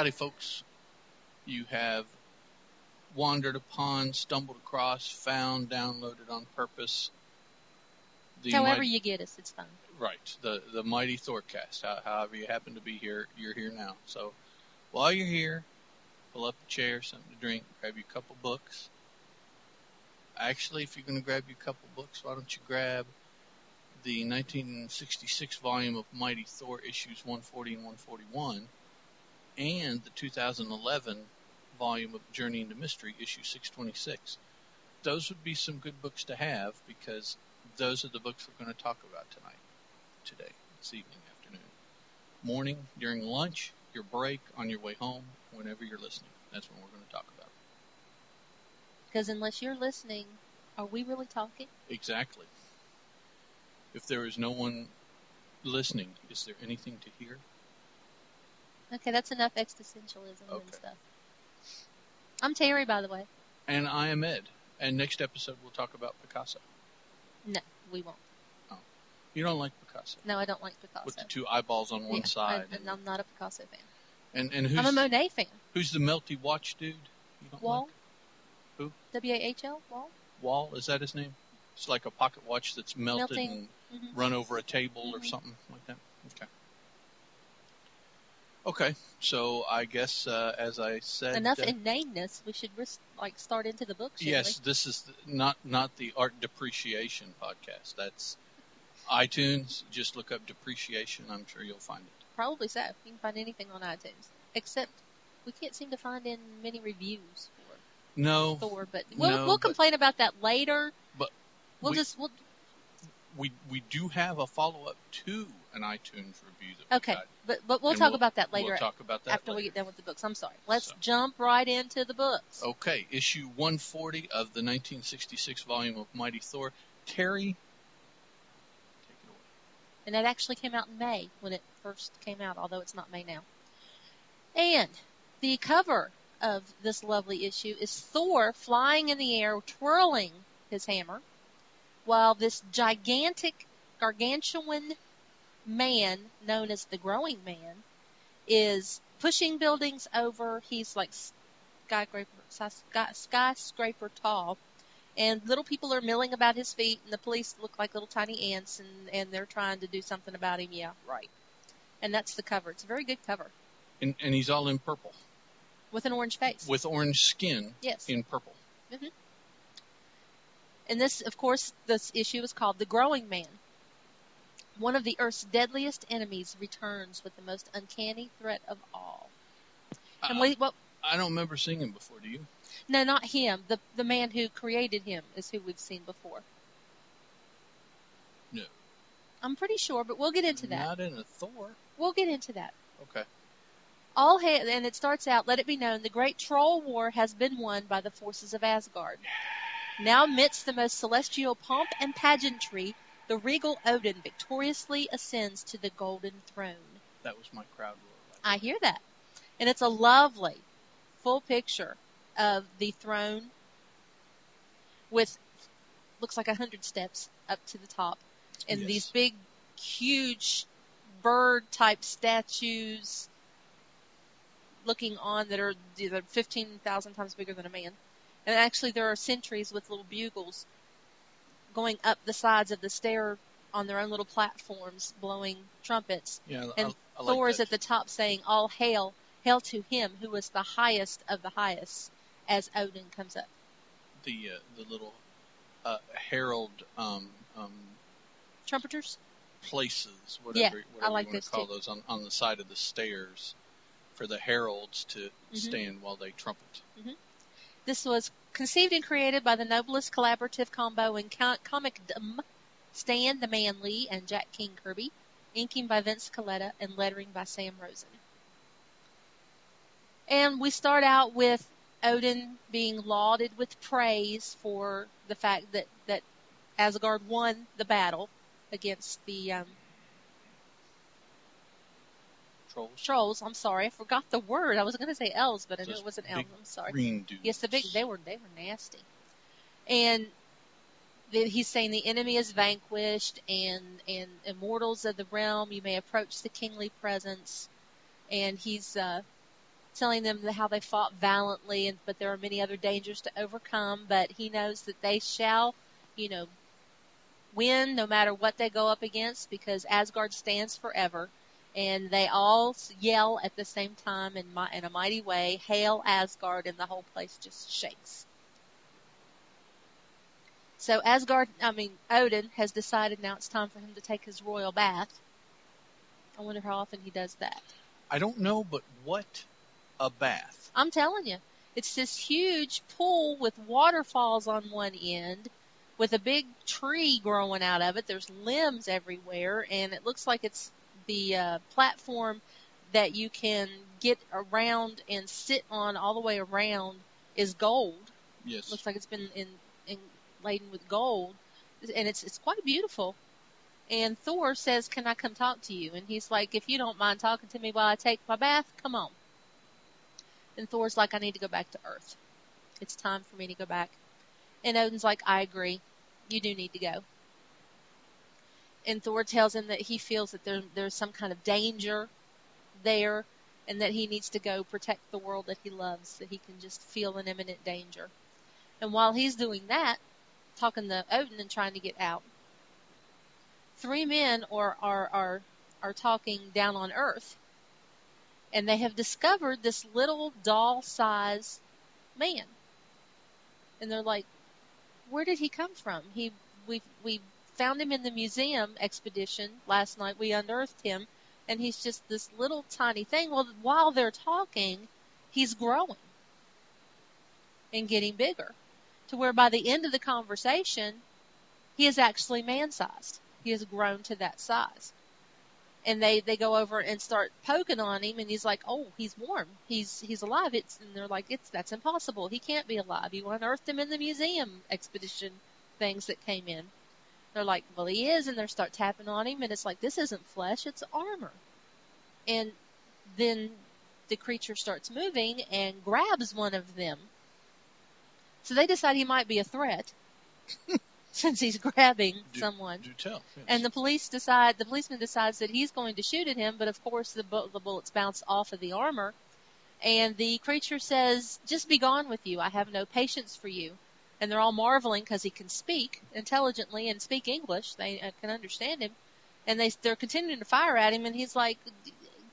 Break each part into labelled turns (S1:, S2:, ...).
S1: Howdy, folks. You have wandered upon, stumbled across, found, downloaded on purpose. The
S2: However
S1: mighty-
S2: you get us, it's fine.
S1: Right, the the mighty Thorcast. How, however you happen to be here, you're here now. So while you're here, pull up a chair, something to drink, grab you a couple books. Actually, if you're going to grab you a couple books, why don't you grab the 1966 volume of Mighty Thor issues 140 and 141, and the 2011 volume of Journey into Mystery issue 626. Those would be some good books to have because those are the books we're going to talk about tonight today, this evening, afternoon, morning, during lunch, your break, on your way home, whenever you're listening. That's when we're going to talk about.
S2: Because unless you're listening, are we really talking?
S1: Exactly. If there is no one listening, is there anything to hear?
S2: Okay, that's enough existentialism
S1: Okay.
S2: and stuff. I'm Terry, by the way.
S1: And I am Ed. And next episode we'll talk about Picasso.
S2: No, we won't. Oh.
S1: You don't like Picasso
S2: No, I don't like Picasso.
S1: with the two eyeballs on one
S2: Yeah,
S1: side.
S2: I, I'm not a Picasso fan.
S1: and and who's
S2: I'm a Monet fan.
S1: who's the melty watch dude? You don't
S2: Wall.
S1: like Who?
S2: W A H L. Wall.
S1: Wall? Is that his name? It's like a pocket watch that's melted
S2: Melting.
S1: and
S2: Mhm.
S1: run over a table or
S2: Mhm.
S1: something like that. Okay. Okay, so I guess uh, as I said,
S2: Enough
S1: uh,
S2: inaneness. We should like start into the book.
S1: yes, this is the, not not the art depreciation podcast. That's iTunes. Just look up depreciation. I'm sure you'll find it.
S2: Probably so. You can find anything on iTunes, except we can't seem to find in many reviews for
S1: No,
S2: Thor. But we'll
S1: No,
S2: we'll
S1: but-
S2: complain about that later.
S1: But
S2: we'll
S1: we-
S2: just we'll
S1: we we do have a follow up to an iTunes review that
S2: okay.
S1: got.
S2: But but we'll
S1: And
S2: talk about that later
S1: We'll talk about that
S2: after we get done with the books. I'm sorry. Let's
S1: So.
S2: jump right into the books.
S1: Okay, issue 140 of the 1966 volume of Mighty Thor. Terry, take it away.
S2: And that actually came out in May when it first came out, although it's not May now. And the cover of this lovely issue is Thor flying in the air, twirling his hammer, while this gigantic, gargantuan man, known as the Growing Man, is pushing buildings over. He's like skyscraper, skyscraper tall. And little people are milling about his feet, and the police look like little tiny ants, and, and they're trying to do something about him. Yeah, right. And that's the cover. It's a very good cover
S1: And, and he's all in purple,
S2: with an orange face.
S1: with orange skin
S2: yes.
S1: in purple. Mm-hmm.
S2: And this, of course, this issue is called The Growing Man. One of the Earth's deadliest enemies returns with the most uncanny threat of all. And
S1: Uh,
S2: we, well,
S1: I don't remember seeing him before. Do you?
S2: no, not him. The the man who created him is who we've seen before.
S1: No.
S2: I'm pretty sure, but we'll get into that.
S1: Not in a Thor.
S2: We'll get into that.
S1: Okay.
S2: All ha- and it starts out, let it be known, the great troll war has been won by the forces of Asgard. Now amidst the most celestial pomp and pageantry, the regal Odin victoriously ascends to the golden throne.
S1: That was my crowd roar.
S2: I hear that. And it's a lovely full picture of the throne with looks like a hundred steps up to the top. And
S1: Yes.
S2: these big huge bird type statues looking on that are they're 15,000 times bigger than a man. And actually there are sentries with little bugles going up the sides of the stair on their own little platforms blowing trumpets
S1: Yeah,
S2: and
S1: I, I like
S2: Thor is at the top saying, All hail, hail to him who is the highest of the highest, as Odin comes up.
S1: the uh, the little uh, herald um, um,
S2: Trumpeters?
S1: places, whatever,
S2: Yeah,
S1: whatever
S2: I like
S1: you want to call
S2: too.
S1: those, on, on the side of the stairs for the heralds to
S2: Mhm.
S1: stand while they trumpet.
S2: This was conceived and created by the noblest collaborative combo in co- comicdom, Stan the Man Lee and Jack King Kirby, inking by Vince Colletta and lettering by Sam Rosen. And we start out with Odin being lauded with praise for the fact that, that Asgard won the battle against the um,
S1: Trolls,
S2: trolls. I'm sorry, I forgot the word. I was going to say elves, but I knew it wasn't elves. I'm sorry.
S1: green dudes.
S2: Yes, the big they were they were nasty, and then he's saying the enemy is vanquished, and and immortals of the realm, you may approach the kingly presence, and he's uh, telling them how they fought valiantly, and but there are many other dangers to overcome. But he knows that they shall, you know, win no matter what they go up against because Asgard stands forever. And they all yell at the same time in, my, in a mighty way, "Hail Asgard!" and the whole place just shakes. So Asgard, I mean Odin, has decided now it's time for him to take his royal bath. I wonder how often he does that.
S1: I don't know, but what a bath.
S2: I'm telling you, it's this huge pool with waterfalls on one end, with a big tree growing out of it. There's limbs everywhere, and it looks like it's the uh, platform that you can get around and sit on all the way around is gold.
S1: Yes.
S2: Looks like it's been in, in laden with gold, and it's it's quite beautiful. And Thor says, "Can I come talk to you?" And he's like, "If you don't mind talking to me while I take my bath, come on." And Thor's like, "I need to go back to Earth. It's time for me to go back." And Odin's like, "I agree. You do need to go." And Thor tells him that he feels that there, there's some kind of danger there and that he needs to go protect the world that he loves, that he can just feel an imminent danger. And while he's doing that, talking to Odin and trying to get out, three men are, are, are, are talking down on Earth. And they have discovered this little doll size man. And they're like, where did he come from? He, we, we found him in the museum expedition last night. We unearthed him, and he's just this little tiny thing. Well, while they're talking, he's growing and getting bigger to where by the end of the conversation, he is actually man sized. He has grown to that size. And they, they go over and start poking on him and he's like, Oh, he's warm. He's, he's alive. It's, and they're like, it's, that's impossible. He can't be alive. You unearthed him in the museum expedition things that came in. They're like, well, he is, and they start tapping on him, and it's like, this isn't flesh, it's armor. And then the creature starts moving and grabs one of them. So they decide he might be a threat since he's grabbing
S1: Do-
S2: someone.
S1: Do tell. yes.
S2: And the police decide, the policeman decides that he's going to shoot at him, but of course the, bu- the bullets bounce off of the armor. And the creature says, just be gone with you. I have no patience for you and they're all marveling because he can speak intelligently and speak English. They uh, can understand him, and they they're continuing to fire at him, and he's like,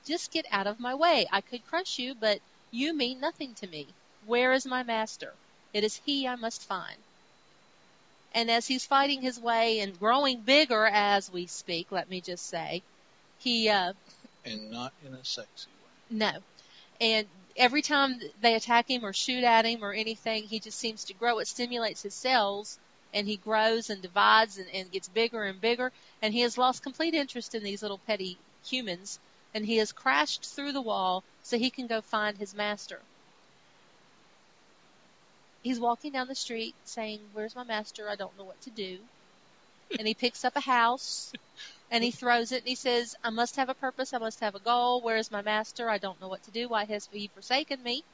S2: "Just get out of my way. I could crush you, but you mean nothing to me. Where is my master? It is he I must find." And as he's fighting his way and growing bigger as we speak, let me just say, he uh,
S1: and not in a sexy way.
S2: no. And every time they attack him or shoot at him or anything, he just seems to grow. It stimulates his cells and he grows and divides and, and gets bigger and bigger. And he has lost complete interest in these little petty humans and he has crashed through the wall so he can go find his master. He's walking down the street saying, Where's my master? I don't know what to do. And he picks up a house and he throws it and he says, I must have a purpose, I must have a goal. Where is my master? I don't know what to do. Why has he forsaken me?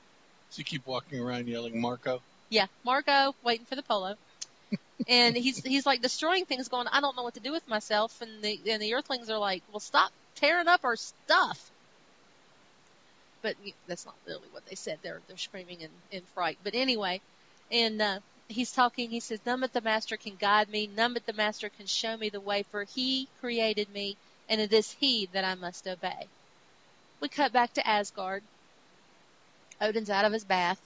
S1: So you keep walking around yelling, Marco.
S2: Yeah, Marco, waiting for the polo. and he's he's like destroying things, going, I don't know what to do with myself. And the and the Earthlings are like, well, stop tearing up our stuff. But that's not really what they said. They're they're screaming in in fright. But anyway, and uh, he's talking. He says, "None but the Master can guide me. None but the Master can show me the way. For He created me, and it is He that I must obey." We cut back to Asgard. Odin's out of his bath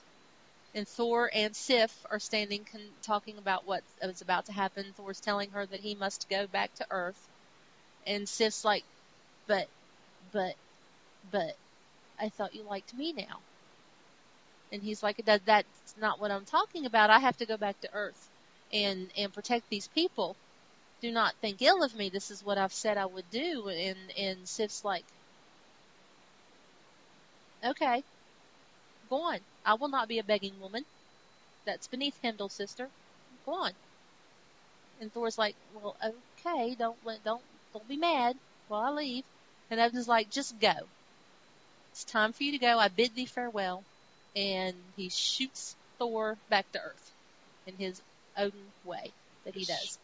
S2: and Thor and Sif are standing con- talking about what is about to happen. Thor's telling her that he must go back to Earth, and Sif's like, "But, but, but, I thought you liked me now." And he's like, "That that's not what I'm talking about. I have to go back to Earth, and and protect these people. Do not think ill of me. This is what I've said I would do." And and Sif's like, "Okay, go on." I will not be a begging woman. That's beneath Heimdall, sister. Go on. And Thor's like, well, okay, don't don't, don't be mad while I leave. And Odin's like, just go. It's time for you to go. I bid thee farewell. And he shoots Thor back to Earth in his Odin way that he does.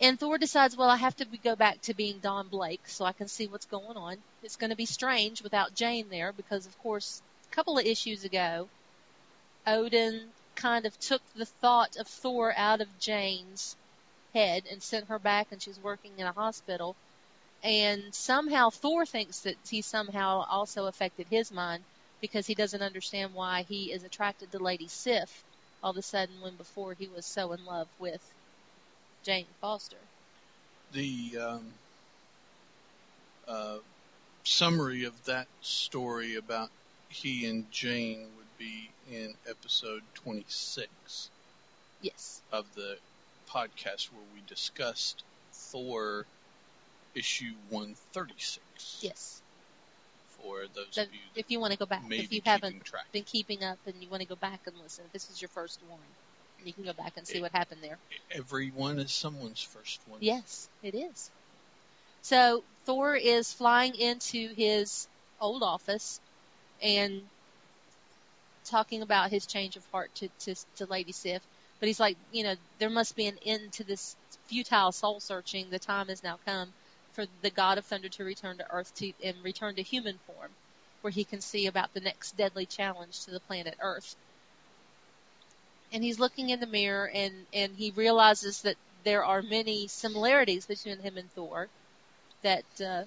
S2: And Thor decides, well, I have to go back to being Don Blake so I can see what's going on. It's going to be strange without Jane there because, of course, a couple of issues ago, Odin kind of took the thought of Thor out of Jane's head and sent her back, and she's working in a hospital. And somehow Thor thinks that he somehow also affected his mind because he doesn't understand why he is attracted to Lady Sif all of a sudden when before he was so in love with Jane Foster.
S1: The um, uh, summary of that story about he and Jane would be in episode 26
S2: Yes.
S1: of the podcast where we discussed Thor issue 136.
S2: Yes.
S1: For those
S2: So
S1: of you
S2: if you want to go back, if you haven't
S1: track.
S2: been keeping up and you want to go back and listen, this is your first one. You can go back and see
S1: It-
S2: what happened there.
S1: Everyone is someone's first one.
S2: Yes, it is. So Thor is flying into his old office and talking about his change of heart to, to, to Lady Sif. But he's like, you know, there must be an end to this futile soul searching. The time has now come for the God of Thunder to return to Earth to, and return to human form, where he can see about the next deadly challenge to the planet Earth. And he's looking in the mirror and, and he realizes that there are many similarities between him and Thor. That uh,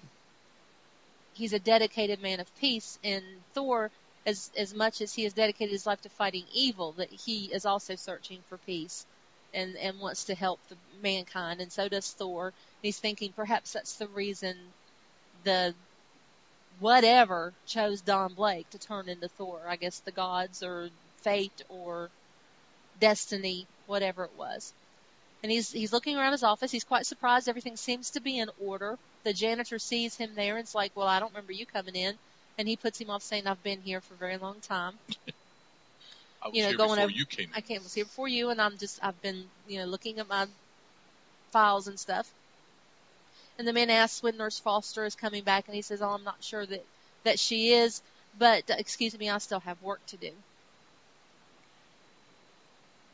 S2: he's a dedicated man of peace, and Thor, as as much as he has dedicated his life to fighting evil, that he is also searching for peace, and and wants to help the mankind, and so does Thor. He's thinking perhaps that's the reason the whatever chose Don Blake to turn into Thor. I guess the gods or fate or destiny, whatever it was. And he's he's looking around his office. He's quite surprised. Everything seems to be in order. The janitor sees him there and it's like, "Well, I don't remember you coming in." And he puts him off, saying, "I've been here for a very long time.
S1: I was
S2: you know,
S1: here
S2: going
S1: before
S2: over-
S1: you came.
S2: I came was here before you, and I'm just I've been you know looking at my files and stuff." And the man asks when Nurse Foster is coming back, and he says, "Oh, I'm not sure that that she is, but uh, excuse me, I still have work to do."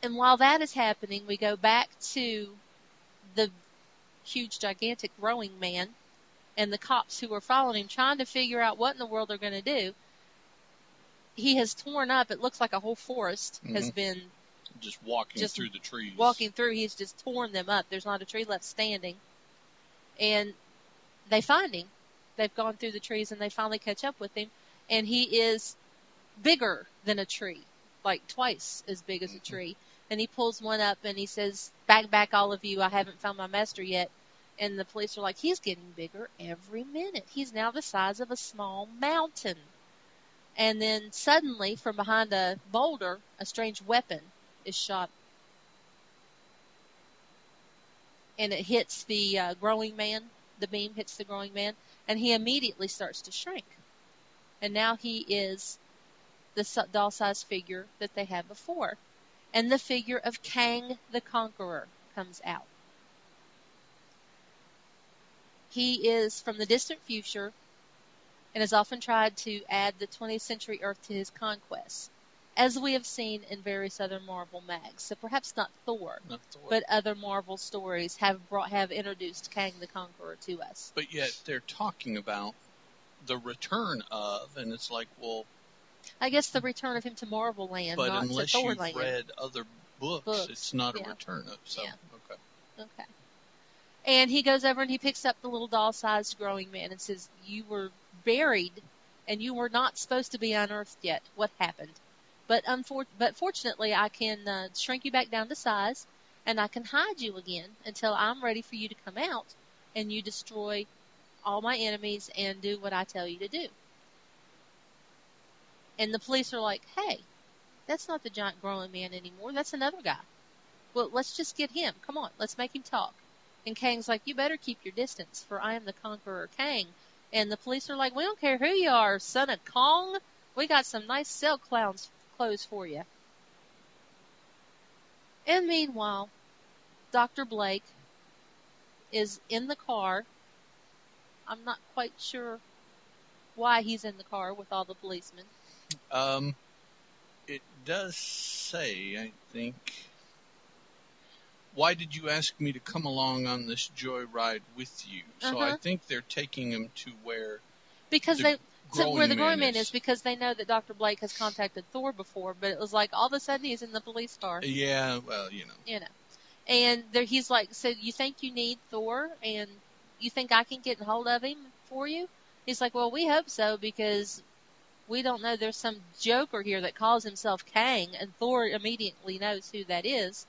S2: And while that is happening, we go back to the huge, gigantic growing man and the cops who are following him, trying to figure out what in the world they're going to do. He has torn up. It looks like a whole forest has
S1: Mhm.
S2: been
S1: Just walking
S2: just
S1: through the trees.
S2: walking through. He's just torn them up. There's not a tree left standing. And they find him. They've gone through the trees and they finally catch up with him. And he is bigger than a tree, like twice as big as a
S1: Mhm.
S2: tree. And he pulls one up and he says, back, back, all of you. I haven't found my master yet. And the police are like, he's getting bigger every minute. He's now the size of a small mountain. And then suddenly, from behind a boulder, a strange weapon is shot and it hits the uh, growing man. The beam hits the growing man, and he immediately starts to shrink. And now he is the doll-sized figure that they had before. And the figure of Kang the Conqueror comes out. He is from the distant future and has often tried to add the 20th century Earth to his conquests, as we have seen in various other Marvel mags. So perhaps not Thor,
S1: Not Thor.
S2: but other Marvel stories have brought have introduced Kang the Conqueror to us.
S1: but yet they're talking about the return of, and it's like, well,
S2: I guess the return of him to Marvel Land,
S1: but
S2: not to
S1: unless
S2: Thor
S1: you've
S2: Land.
S1: read other books,
S2: Books,
S1: it's not
S2: yeah.
S1: a return of. So,
S2: Yeah.
S1: okay.
S2: Okay. And he goes over and he picks up the little doll-sized growing man and says, "You were buried, and you were not supposed to be unearthed yet. What happened? But unfor- but fortunately, I can uh, shrink you back down to size, and I can hide you again until I'm ready for you to come out, and you destroy all my enemies and do what I tell you to do." And the police are like, "Hey, that's not the giant growing man anymore. That's another guy." Well, let's just get him. Come on, let's make him talk. And Kang's like, you better keep your distance, for I am the conqueror Kang. And the police are like, we don't care who you are, son of Kong. We got some nice silk clowns clothes for you. And meanwhile, Dr. Blake is in the car. I'm not quite sure why he's in the car with all the policemen.
S1: Um, it does say, I think, why did you ask me to come along on this joyride with you? So I
S2: Uh-huh.
S1: think they're taking him to where
S2: because
S1: The
S2: they so where the growing man
S1: is.
S2: is because they know that Dr. Blake has contacted Thor before, but it was like all of a sudden he's in the police car,
S1: yeah, well, you know.
S2: you know, and there he's like, so you think you need Thor, and you think I can get a hold of him for you? He's like, well, we hope so because we don't know. There's some joker here that calls himself Kang, and Thor immediately knows who that is.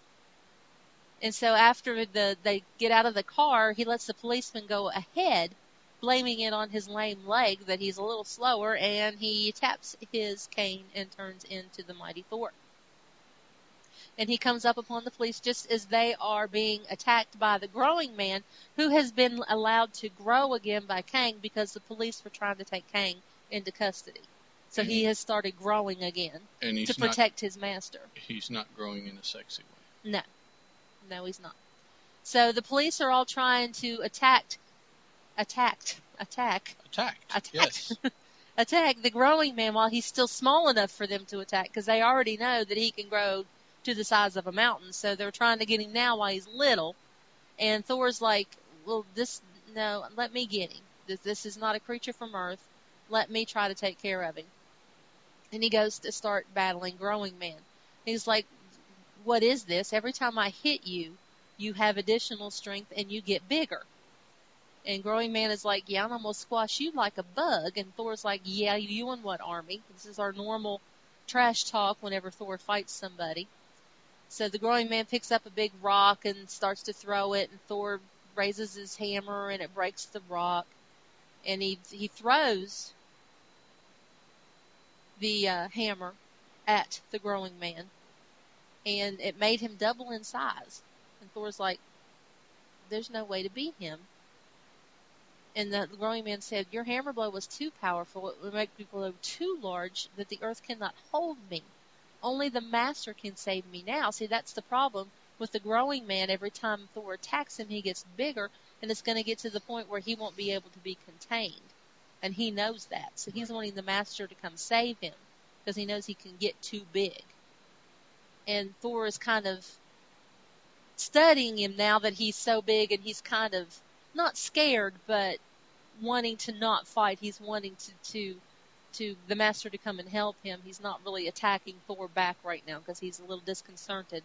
S2: And so after the they get out of the car, he lets the policeman go ahead, blaming it on his lame leg that he's a little slower, and he taps his cane and turns into the mighty Thor. And he comes up upon the police just as they are being attacked by the growing man, who has been allowed to grow again by Kang because the police were trying to take Kang into custody. So he has started growing again
S1: And he's
S2: to
S1: not
S2: protect his master.
S1: he's not growing in a sexy way.
S2: No. No, he's not. So the police are all trying to attack, attacked, attack,
S1: Attacked.
S2: Attacked.
S1: Yes.
S2: attack the growing man while he's still small enough for them to attack because they already know that he can grow to the size of a mountain. So they're trying to get him now while he's little. And Thor's like, well, this, no, let me get him. This, this is not a creature from Earth. Let me try to take care of him. And he goes to start battling growing man. He's like, what is this? Every time I hit you, you have additional strength and you get bigger. And Growing Man is like, yeah, I'm gonna squash you like a bug. And Thor's like, yeah, you and what army? This is our normal trash talk whenever Thor fights somebody. So the Growing Man picks up a big rock and starts to throw it, and Thor raises his hammer and it breaks the rock. And he he throws the uh, hammer at the Growing Man, and it made him double in size. And Thor's like, "There's no way to beat him." And the growing man said, Your hammer blow was too powerful. It would make me blow too large that the earth cannot hold me. Only the master can save me now. See, that's the problem with the growing man. Every time Thor attacks him, he gets bigger, and it's going to get to the point where he won't be able to be contained. And he knows that. So he's wanting the master to come save him because he knows he can get too big. And Thor is kind of studying him now that he's so big and he's kind of not scared, but wanting to not fight. He's wanting to, to, to the master to come and help him. He's not really attacking Thor back right now because he's a little disconcerted.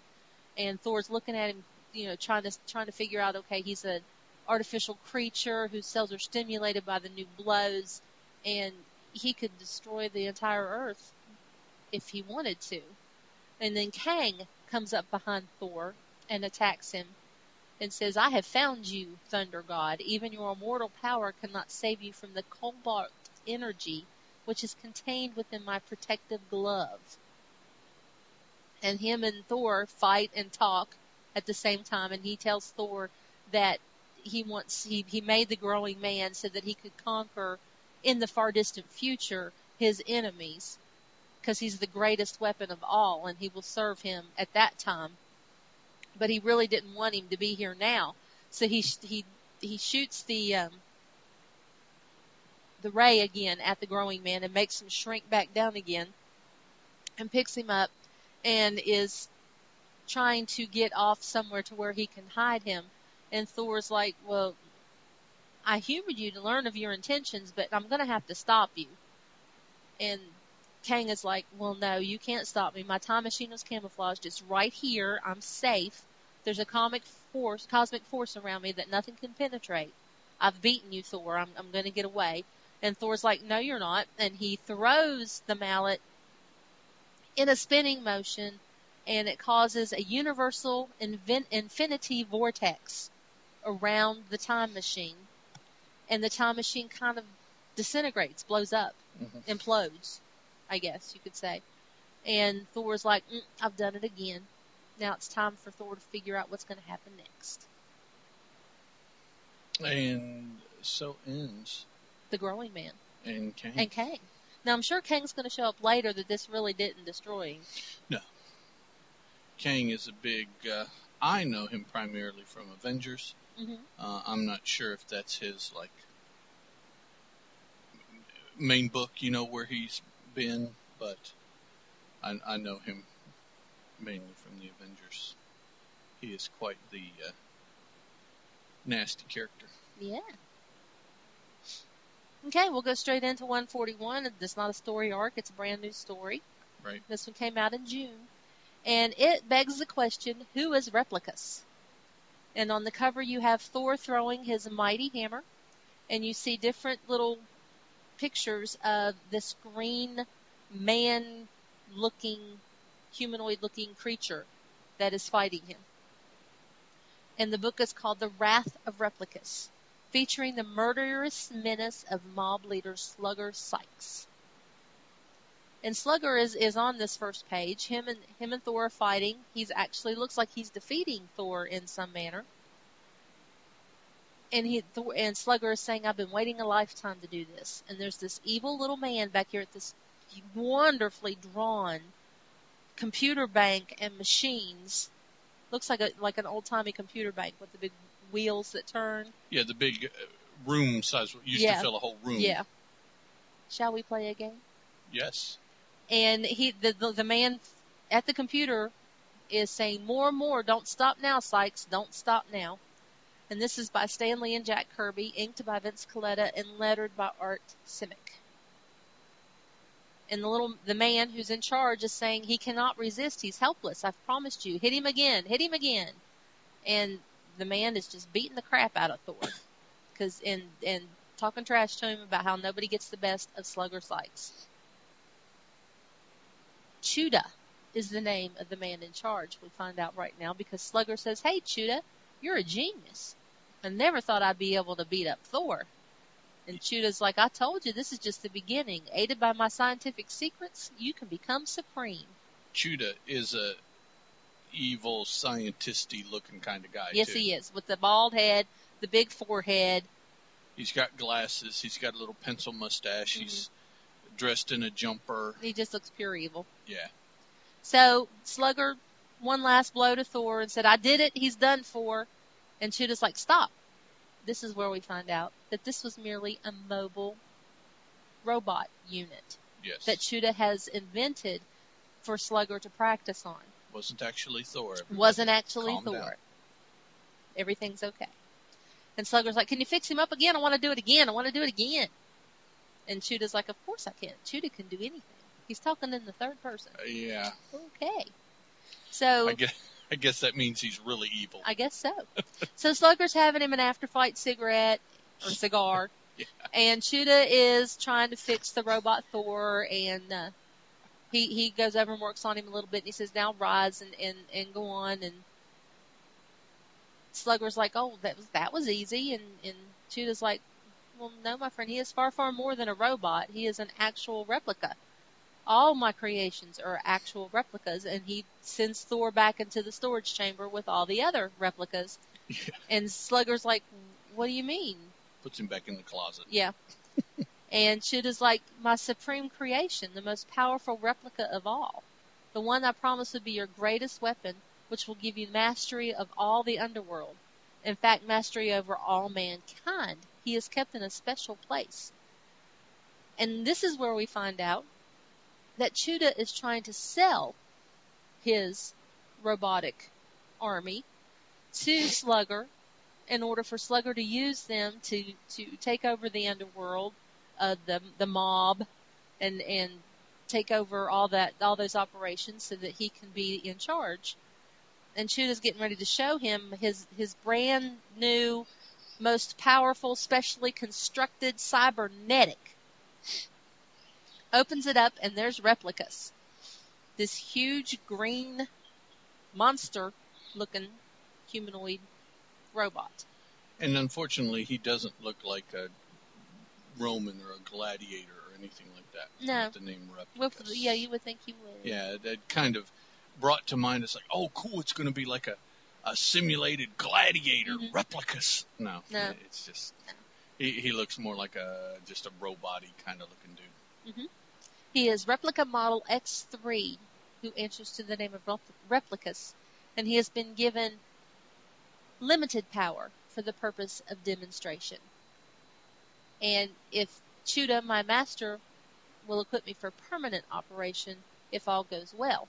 S2: And Thor's looking at him, you know, trying to, trying to figure out, okay, he's an artificial creature whose cells are stimulated by the new blows and he could destroy the entire earth if he wanted to. And then Kang comes up behind Thor and attacks him and says, I have found you, Thunder God. Even your immortal power cannot save you from the cobalt energy which is contained within my protective glove. And him and Thor fight and talk at the same time, and he tells Thor that he wants, he, he made the growing man so that he could conquer in the far distant future his enemies, because he's the greatest weapon of all, and he will serve him at that time but he really didn't want him to be here now. So he he he shoots the um, the ray again at the growing man and makes him shrink back down again, and picks him up, and is trying to get off somewhere to where he can hide him. And Thor's like, "Well, I humored you to learn of your intentions, but I'm going to have to stop you." And Kang is like, well, no, you can't stop me. My time machine was camouflaged. It's right here. I'm safe. There's a comic force, cosmic force around me that nothing can penetrate. I've beaten you, Thor. I'm, I'm going to get away. And Thor's like, no, you're not. And he throws the mallet in a spinning motion, and it causes a universal invin- infinity vortex around the time machine. And the time machine kind of disintegrates, blows up,
S1: Mhm.
S2: implodes. I guess you could say. And Thor's like, mm, I've done it again. Now it's time for Thor to figure out what's going to happen next.
S1: And so ends
S2: The growing man
S1: and Kang.
S2: and Kang. Now I'm sure Kang's going to show up later that this really didn't destroy him. No.
S1: Kang is a big. Uh, I know him primarily from Avengers.
S2: hmm
S1: Uh, I'm not sure if that's his like main book, you know, where he's been, but I, I know him mainly from the Avengers. he is quite the uh, nasty character.
S2: Yeah. Okay, we'll go straight into 141. It's not a story arc, it's a brand new story.
S1: Right.
S2: This one came out in June. And it begs the question, who is Replicus? And on the cover you have Thor throwing his mighty hammer, and you see different little pictures of this green man looking, humanoid looking creature that is fighting him. And the book is called The Wrath of Replicus featuring the murderous menace of mob leader Slugger Sykes. And Slugger is, is on this first page. Him and him and Thor are fighting. He's actually looks like he's defeating Thor in some manner. And he and Slugger is saying, "I've been waiting a lifetime to do this." And there's this evil little man back here at this wonderfully drawn computer bank and machines. Looks like a like an old timey computer bank with the big wheels that turn.
S1: Yeah, the big uh, room size used
S2: Yeah.
S1: to fill a whole room.
S2: Yeah. Shall we play a game?
S1: Yes.
S2: And he, the, the, the man at the computer is saying more and more, don't stop now, Sykes, don't stop now. And this is by Stan Lee and Jack Kirby, inked by Vince Colletta and lettered by Art Simek. And the little, the man who's in charge is saying he cannot resist, he's helpless, I've promised you, hit him again, hit him again. And the man is just beating the crap out of Thor. Cause, and, and talking trash to him about how nobody gets the best of Slugger Sykes. Chuda is the name of the man in charge, we find out right now, because Slugger says, Hey Chuda, you're a genius. I never thought I'd be able to beat up Thor. And Chuda's like, I told you, this is just the beginning. Aided by my scientific secrets, you can become supreme.
S1: Chuda is a evil, scientisty looking kind of guy.
S2: yes,
S1: too.
S2: he is, with the bald head, the big forehead.
S1: He's got glasses. He's got a little pencil mustache. He's mm-hmm. dressed in a jumper.
S2: He just looks pure evil.
S1: Yeah.
S2: So Slugger, one last blow to Thor and said, I did it, he's done for. And Chuda's like, stop. This is where we find out that this was merely a mobile robot unit
S1: Yes.
S2: that Chuda has invented for Slugger to practice on.
S1: wasn't actually Thor. everybody.
S2: Wasn't actually
S1: Calm
S2: Thor.
S1: down.
S2: Everything's okay. And Slugger's like, can you fix him up again? I want to do it again. I want to do it again. And Chuda's like, of course I can. Chuda can do anything. He's talking in the third person.
S1: Uh, yeah.
S2: Okay. So
S1: I guess, I guess that means he's really evil.
S2: I guess so. so Slugger's having him an after-fight cigarette or cigar,
S1: Yeah.
S2: and Chuda is trying to fix the robot Thor, and uh, he he goes over and works on him a little bit, and he says, "Now rise and and and go on." And Slugger's like, "Oh, that was that was easy," and and Chuda's like, "Well, no, my friend, he is far far more than a robot. He is an actual replica." All my creations are actual replicas, and he sends Thor back into the storage chamber with all the other replicas.
S1: Yeah.
S2: And Slugger's like, "What do you mean?"
S1: Puts him back in the closet.
S2: Yeah. and Chuda's like, "My supreme creation, the most powerful replica of all, the one I promised would be your greatest weapon, which will give you mastery of all the underworld. In fact, mastery over all mankind. He is kept in a special place." And this is where we find out that Chuda is trying to sell his robotic army to Slugger in order for Slugger to use them to to take over the underworld, uh, the the mob, and and take over all that all those operations so that he can be in charge. And Chuda's getting ready to show him his his brand new, most powerful, specially constructed cybernetic. Opens it up and there's Replicus. This huge green monster looking humanoid robot.
S1: And unfortunately, he doesn't look like a Roman or a gladiator or anything like that.
S2: No.
S1: With the name
S2: Well, yeah, you would think he would.
S1: Yeah, that kind of brought to mind. It's like, oh, cool, it's going to be like a, a simulated gladiator
S2: Mhm.
S1: replicas. No,
S2: No.
S1: it's just he he looks more like a just a robot kind of looking dude.
S2: He is replica model X3, who answers to the name of Replicus, and he has been given limited power for the purpose of demonstration. And if Chuda, my master, will equip me for permanent operation if all goes well.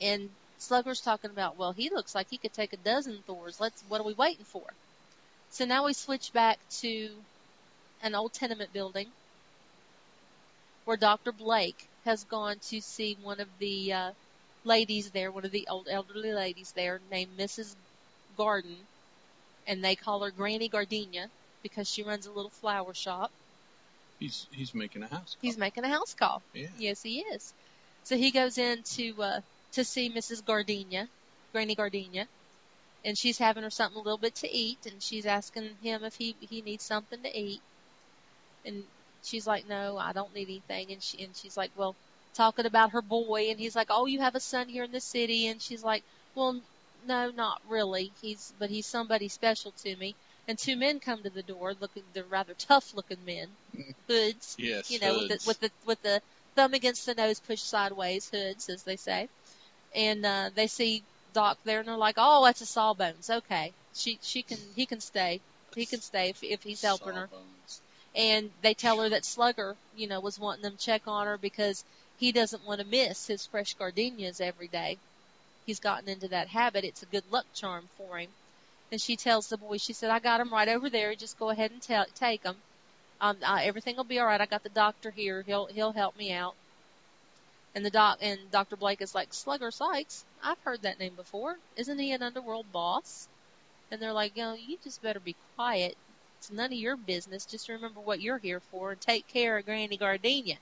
S2: And Slugger's talking about, well, he looks like he could take a dozen Thors. Let's, what are we waiting for? So now we switch back to an old tenement building where Dr. Blake has gone to see one of the uh, ladies there, one of the old elderly ladies there named Mrs. Garden, and they call her Granny Gardenia because she runs a little flower shop.
S1: He's he's making a house call.
S2: He's making a house call.
S1: Yeah.
S2: Yes, he is. So he goes in to uh, to see Mrs. Gardenia, Granny Gardenia, and she's having her something a little bit to eat, and she's asking him if he he needs something to eat, and she's like, no, I don't need anything, and she and she's like, well, talking about her boy, and he's like, oh, you have a son here in the city, and she's like, well, no, not really. He's but he's somebody special to me. And two men come to the door, looking they're rather tough looking men, hoods,
S1: Yes.
S2: you know, with the with the with the thumb against the nose pushed sideways, hoods as they say. And uh they see Doc there and they're like, "Oh, that's a Sawbones. Okay, she she can he can stay. He can stay if if he's helping her." And they tell her that Slugger, you know, was wanting them to check on her because he doesn't want to miss his fresh gardenias every day. He's gotten into that habit. It's a good luck charm for him. And she tells the boy, she said, I got him right over there. Just go ahead and tell, take him. Um, uh, everything will be all right. I got the doctor here. He'll he'll help me out. And the doc and Dr. Blake is like Slugger Sykes. I've heard that name before. Isn't he an underworld boss? And they're like, you know, you just better be quiet. It's none of your business. Just remember what you're here for and take care of Granny Gardenia,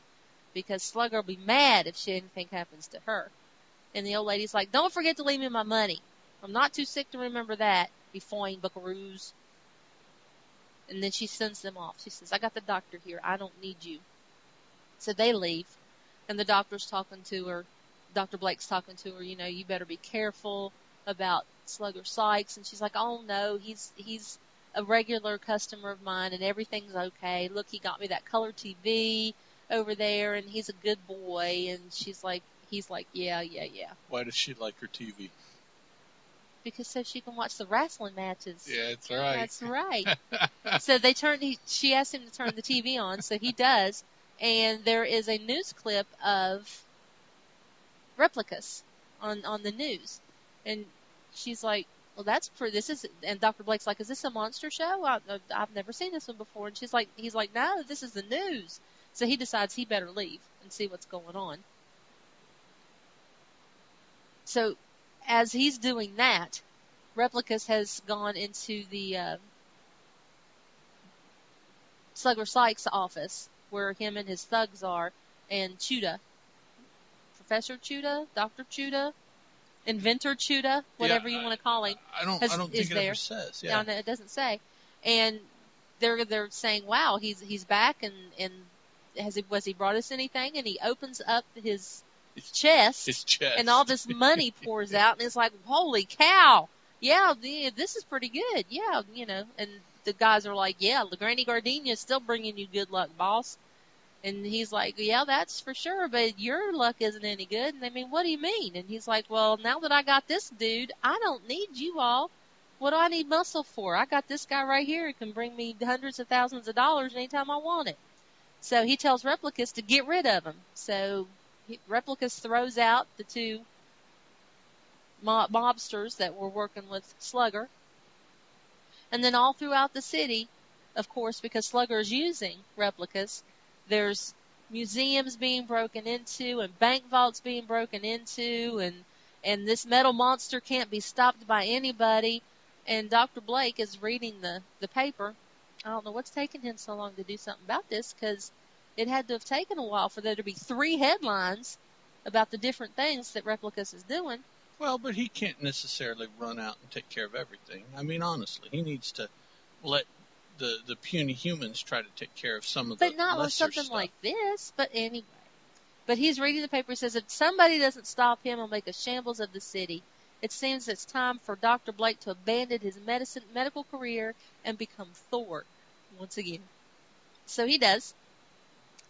S2: because Slugger will be mad if she, anything happens to her. And the old lady's like, don't forget to leave me my money. I'm not too sick to remember that. Be fine, buckaroos. And then she sends them off. She says, I got the doctor here. I don't need you. So they leave. And the doctor's talking to her. Dr. Blake's talking to her, you know, you better be careful about Slugger Sykes. And she's like, oh no, he's, he's a regular customer of mine and everything's okay. Look, he got me that color TV over there and he's a good boy. And she's like, he's like, yeah, yeah, yeah.
S1: Why does she like her TV?
S2: Because so she can watch the wrestling matches.
S1: Yeah, that's right.
S2: That's right. so they turn. He, she asked him to turn the TV on, so he does. And there is a news clip of Replicus on on the news, and she's like, "Well, that's for this is." And Dr. Blake's like, "Is this a monster show? I, I've never seen this one before." And she's like, "He's like, no, this is the news." So he decides he better leave and see what's going on. So as he's doing that, Replicus has gone into the uh, Slugger Sykes office where him and his thugs are, and Chuda, Professor Chuda, Doctor Chuda, Inventor Chuda, whatever
S1: Yeah,
S2: you want to call him.
S1: I don't.
S2: has-
S1: I don't
S2: is
S1: think it
S2: there.
S1: ever says.
S2: Yeah, no, it doesn't say. And they're they're saying, "Wow, he's he's back," and and has he was he brought us anything? And he opens up his
S1: His-
S2: chest,
S1: His chest.
S2: and all this money pours out, and it's like, "Holy cow! Yeah, the, this is pretty good. Yeah, you know." And the guys are like, "Yeah, the Granny Gardenia is still bringing you good luck, boss." And he's like, yeah, that's for sure, but your luck isn't any good. And they mean, what do you mean? And he's like, well, now that I got this dude, I don't need you all. What do I need muscle for? I got this guy right here who can bring me hundreds of thousands of dollars anytime I want it. So he tells Replicus to get rid of him. So he, Replicus throws out the two mob, mobsters that were working with Slugger. And then all throughout the city, of course, because Slugger is using Replicus, there's museums being broken into and bank vaults being broken into and and this metal monster can't be stopped by anybody and Dr. Blake is reading the the paper. I don't know what's taking him so long to do something about this cuz it had to have taken a while for there to be three headlines about the different things that Replicus is doing.
S1: Well, but he can't necessarily run out and take care of everything. I mean, honestly, he needs to let the the puny humans try to take care of some of the
S2: But not with something
S1: stuff.
S2: like this. But anyway. But he's reading the paper. He says if somebody doesn't stop him, he'll make a shambles of the city. It seems it's time for Dr. Blake to abandon his medicine medical career and become Thor once again. So he does.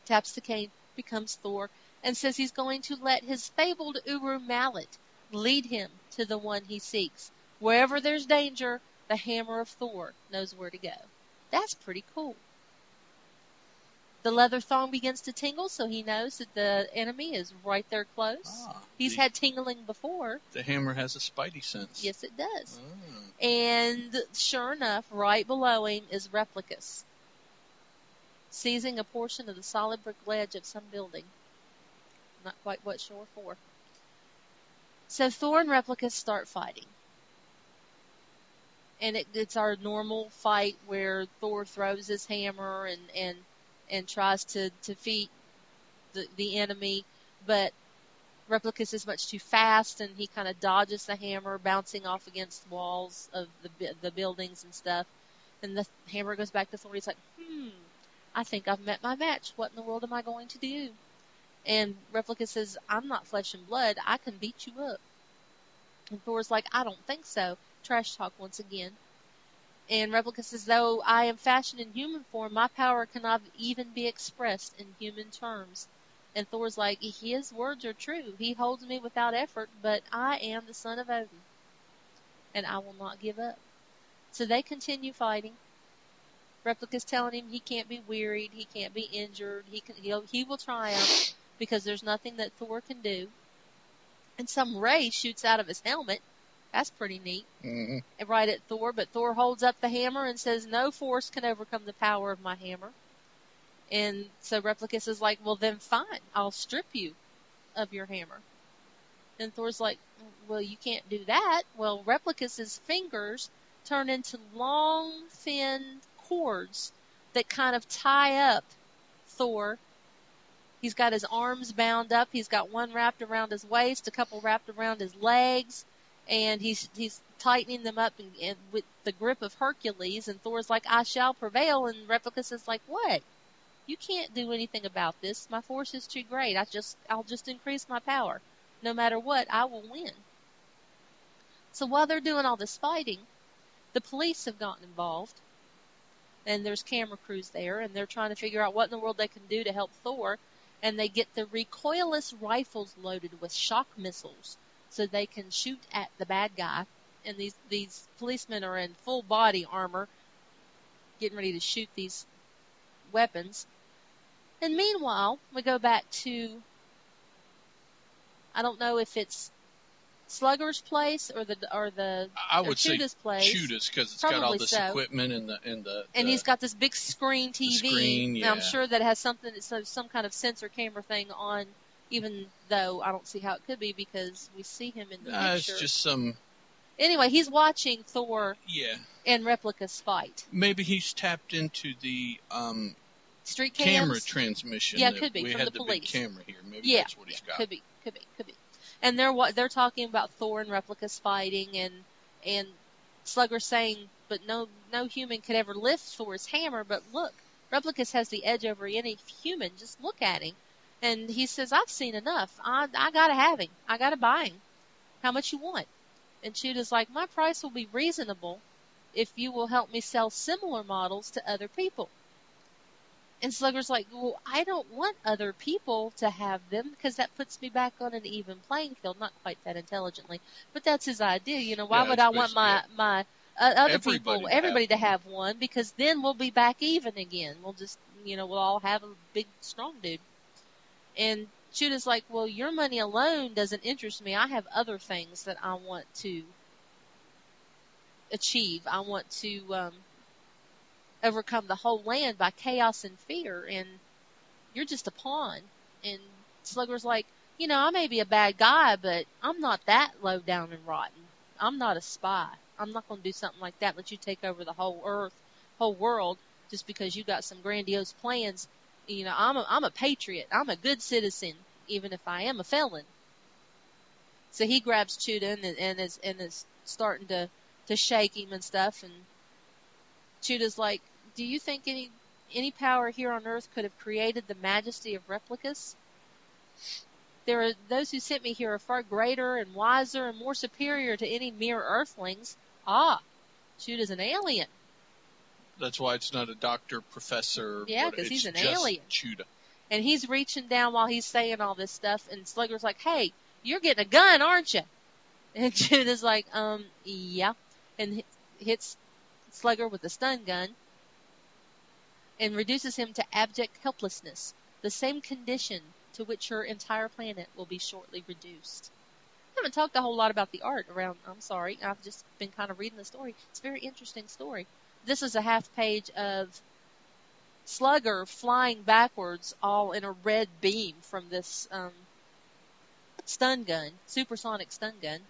S2: Taps the cane, becomes Thor, and says he's going to let his fabled Uru mallet lead him to the one he seeks. Wherever there's danger, the hammer of Thor knows where to go. That's pretty cool. The leather thong begins to tingle, so he knows that the enemy is right there close.
S1: Ah,
S2: He's
S1: the,
S2: had tingling before.
S1: the hammer has a spidey sense.
S2: Yes, it does.
S1: Ah.
S2: And sure enough, right below him is Replicus, seizing a portion of the solid brick ledge of some building. Not quite what sure for. So Thor and Replicus start fighting. And it, it's our normal fight where Thor throws his hammer and, and, and tries to defeat the, the enemy, but Replicus is much too fast and he kind of dodges the hammer, bouncing off against walls of the the buildings and stuff. And the hammer goes back to Thor. He's like, "Hmm, I think I've met my match. What in the world am I going to do?" And Replicus says, "I'm not flesh and blood. I can beat you up." And Thor's like, "I don't think so." Trash talk once again. And Replicus says, "Though I am fashioned in human form, my power cannot even be expressed in human terms." And Thor's like, his words are true. He holds me without effort, but I am the son of Odin. And I will not give up. So they continue fighting. Replica's telling him he can't be wearied, he can't be injured, he can, he'll, he will triumph because there's nothing that Thor can do. And some ray shoots out of his helmet. That's pretty neat.
S1: hmm
S2: Right at Thor, but Thor holds up the hammer and says, no force can overcome the power of my hammer. And so Replicus is like, well then fine, I'll strip you of your hammer. And Thor's like, well you can't do that. Well Replicus's fingers turn into long, thin cords that kind of tie up Thor. He's got his arms bound up. He's got one wrapped around his waist, a couple wrapped around his legs, and he's he's tightening them up and, and with the grip of Hercules. And Thor's like, "I shall prevail." And Replicus is like, "What? You can't do anything about this. My force is too great. I just I'll just increase my power. No matter what, I will win." So while they're doing all this fighting, the police have gotten involved. And there's camera crews there, and they're trying to figure out what in the world they can do to help Thor. And they get the recoilless rifles loaded with shock missiles so they can shoot at the bad guy. And these, these policemen are in full body armor, getting ready to shoot these weapons. And meanwhile, we go back to, I don't know if it's Slugger's place or the, or the,
S1: I would say
S2: place.
S1: Judas because it's got all
S2: Probably
S1: this
S2: so.
S1: equipment and the and the.
S2: and
S1: the-
S2: he's got this big screen TV.
S1: screen,
S2: and I'm sure that has something, so some kind of sensor camera thing on, even though I don't see how it could be because we see him in the
S1: Uh, it's just some.
S2: Anyway, he's watching Thor
S1: Yeah,
S2: and Replicus fight.
S1: maybe he's tapped into the um
S2: Street cams.
S1: camera transmission.
S2: Yeah, could be,
S1: We
S2: from
S1: had
S2: the
S1: big
S2: police.
S1: camera here. Maybe
S2: Yeah,
S1: that's what he's got.
S2: Could be, could be, could be. And they're they're talking about Thor and Replicus fighting, and and Slugger saying, but no no human could ever lift Thor's hammer. But look, Replicus has the edge over any human. Just look at him. And he says, I've seen enough. I I gotta have him. I gotta buy him. How much you want? And Chuda's like, my price will be reasonable if you will help me sell similar models to other people. And Slugger's like, well, I don't want other people to have them because that puts me back on an even playing field. Not quite that intelligently, but that's his idea. You know, why
S1: Yeah,
S2: would I want my my uh, other
S1: Everybody
S2: people,
S1: to
S2: everybody to have one? Because then we'll be back even again. We'll just, you know, we'll all have a big strong dude. And Chuda's like, well, your money alone doesn't interest me. I have other things that I want to achieve. I want to um, overcome the whole land by chaos and fear, and you're just a pawn. And Slugger's like, you know, I may be a bad guy, but I'm not that low down and rotten. I'm not a spy. I'm not going to do something like that. Let you take over the whole earth, whole world, just because you got some grandiose plans. You know, I'm a, I'm a patriot. I'm a good citizen, even if I am a felon. So he grabs Chuda and, and is and is starting to to shake him and stuff. And Chuda's like, "Do you think any any power here on Earth could have created the majesty of Replicus? There are those who sent me here are far greater and wiser and more superior to any mere Earthlings. Ah, Chuda's an alien.
S1: That's why it's not a doctor, professor.
S2: Yeah, 'cause he's an alien.
S1: Chuda.
S2: And he's reaching down while he's saying all this stuff, and Slugger's like, "Hey, you're getting a gun, aren't you?" And Chuda's like, "Um, yeah," and hi- hits Slugger with a stun gun. and reduces him to abject helplessness, the same condition to which your entire planet will be shortly reduced. I haven't talked a whole lot about the art around. I'm sorry. I've just been kind of reading the story. It's a very interesting story. This is a half page of Slugger flying backwards, all in a red beam from this um, stun gun, supersonic stun gun.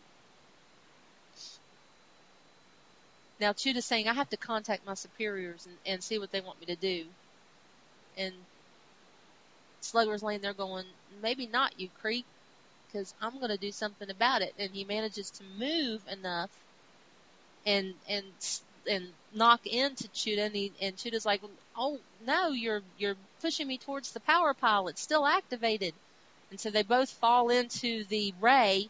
S2: Now Chuda's saying I have to contact my superiors and, and see what they want me to do. And Slugger's laying there going, maybe not you creep, because I'm going to do something about it. And he manages to move enough and and and knock into Chuda, and, he, and Chuda's like, "Oh no, you're you're pushing me towards the power pile. It's still activated." And so they both fall into the ray.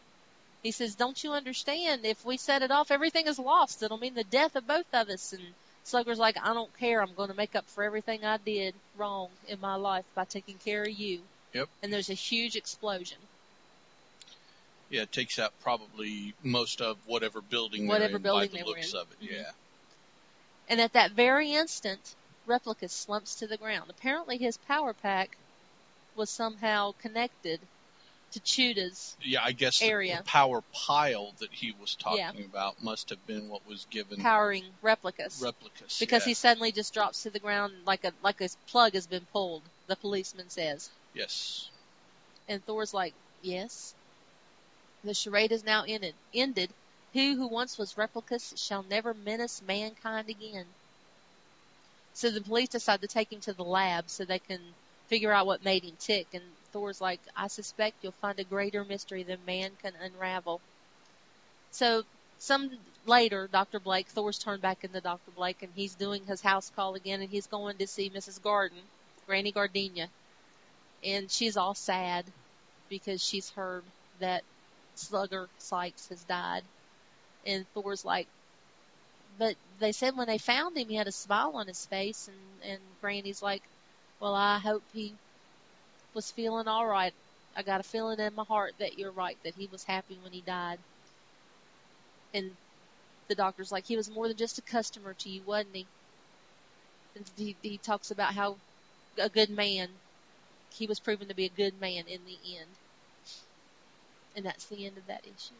S2: He says, "Don't you understand? If we set it off, everything is lost. It'll mean the death of both of us." And Slugger's like, "I don't care. I'm going to make up for everything I did wrong in my life by taking care of you."
S1: Yep.
S2: And there's a huge explosion.
S1: Yeah, it takes out probably most of whatever building
S2: Whatever
S1: they're in
S2: building
S1: by the looks
S2: in.
S1: of it.
S2: Mhm.
S1: Yeah.
S2: And at that very instant, Replicus slumps to the ground. Apparently his power pack was somehow connected to Chuda's.
S1: Yeah, I guess
S2: Area.
S1: the power pile that he was talking
S2: Yeah.
S1: about must have been what was given
S2: powering Replicus.
S1: replicas.
S2: because
S1: yeah.
S2: he suddenly just drops to the ground like a like a plug has been pulled, the policeman says.
S1: Yes.
S2: And Thor's like, Yes. The charade is now ended ended. Who who once was Replicus shall never menace mankind again. So the police decide to take him to the lab so they can figure out what made him tick and Thor's like, I suspect you'll find a greater mystery than man can unravel. So some later, Dr. Blake, Thor's turned back into Dr. Blake and he's doing his house call again and he's going to see Mrs. Garden, Granny Gardenia. And she's all sad because she's heard that Slugger Sykes has died. And Thor's like, but they said when they found him he had a smile on his face and, and Granny's like, well I hope he was feeling alright. I got a feeling in my heart that you're right, that he was happy when he died. And the doctor's like, he was more than just a customer to you, wasn't he? And he, he talks about how a good man, he was proven to be a good man in the end. And that's the end of that issue.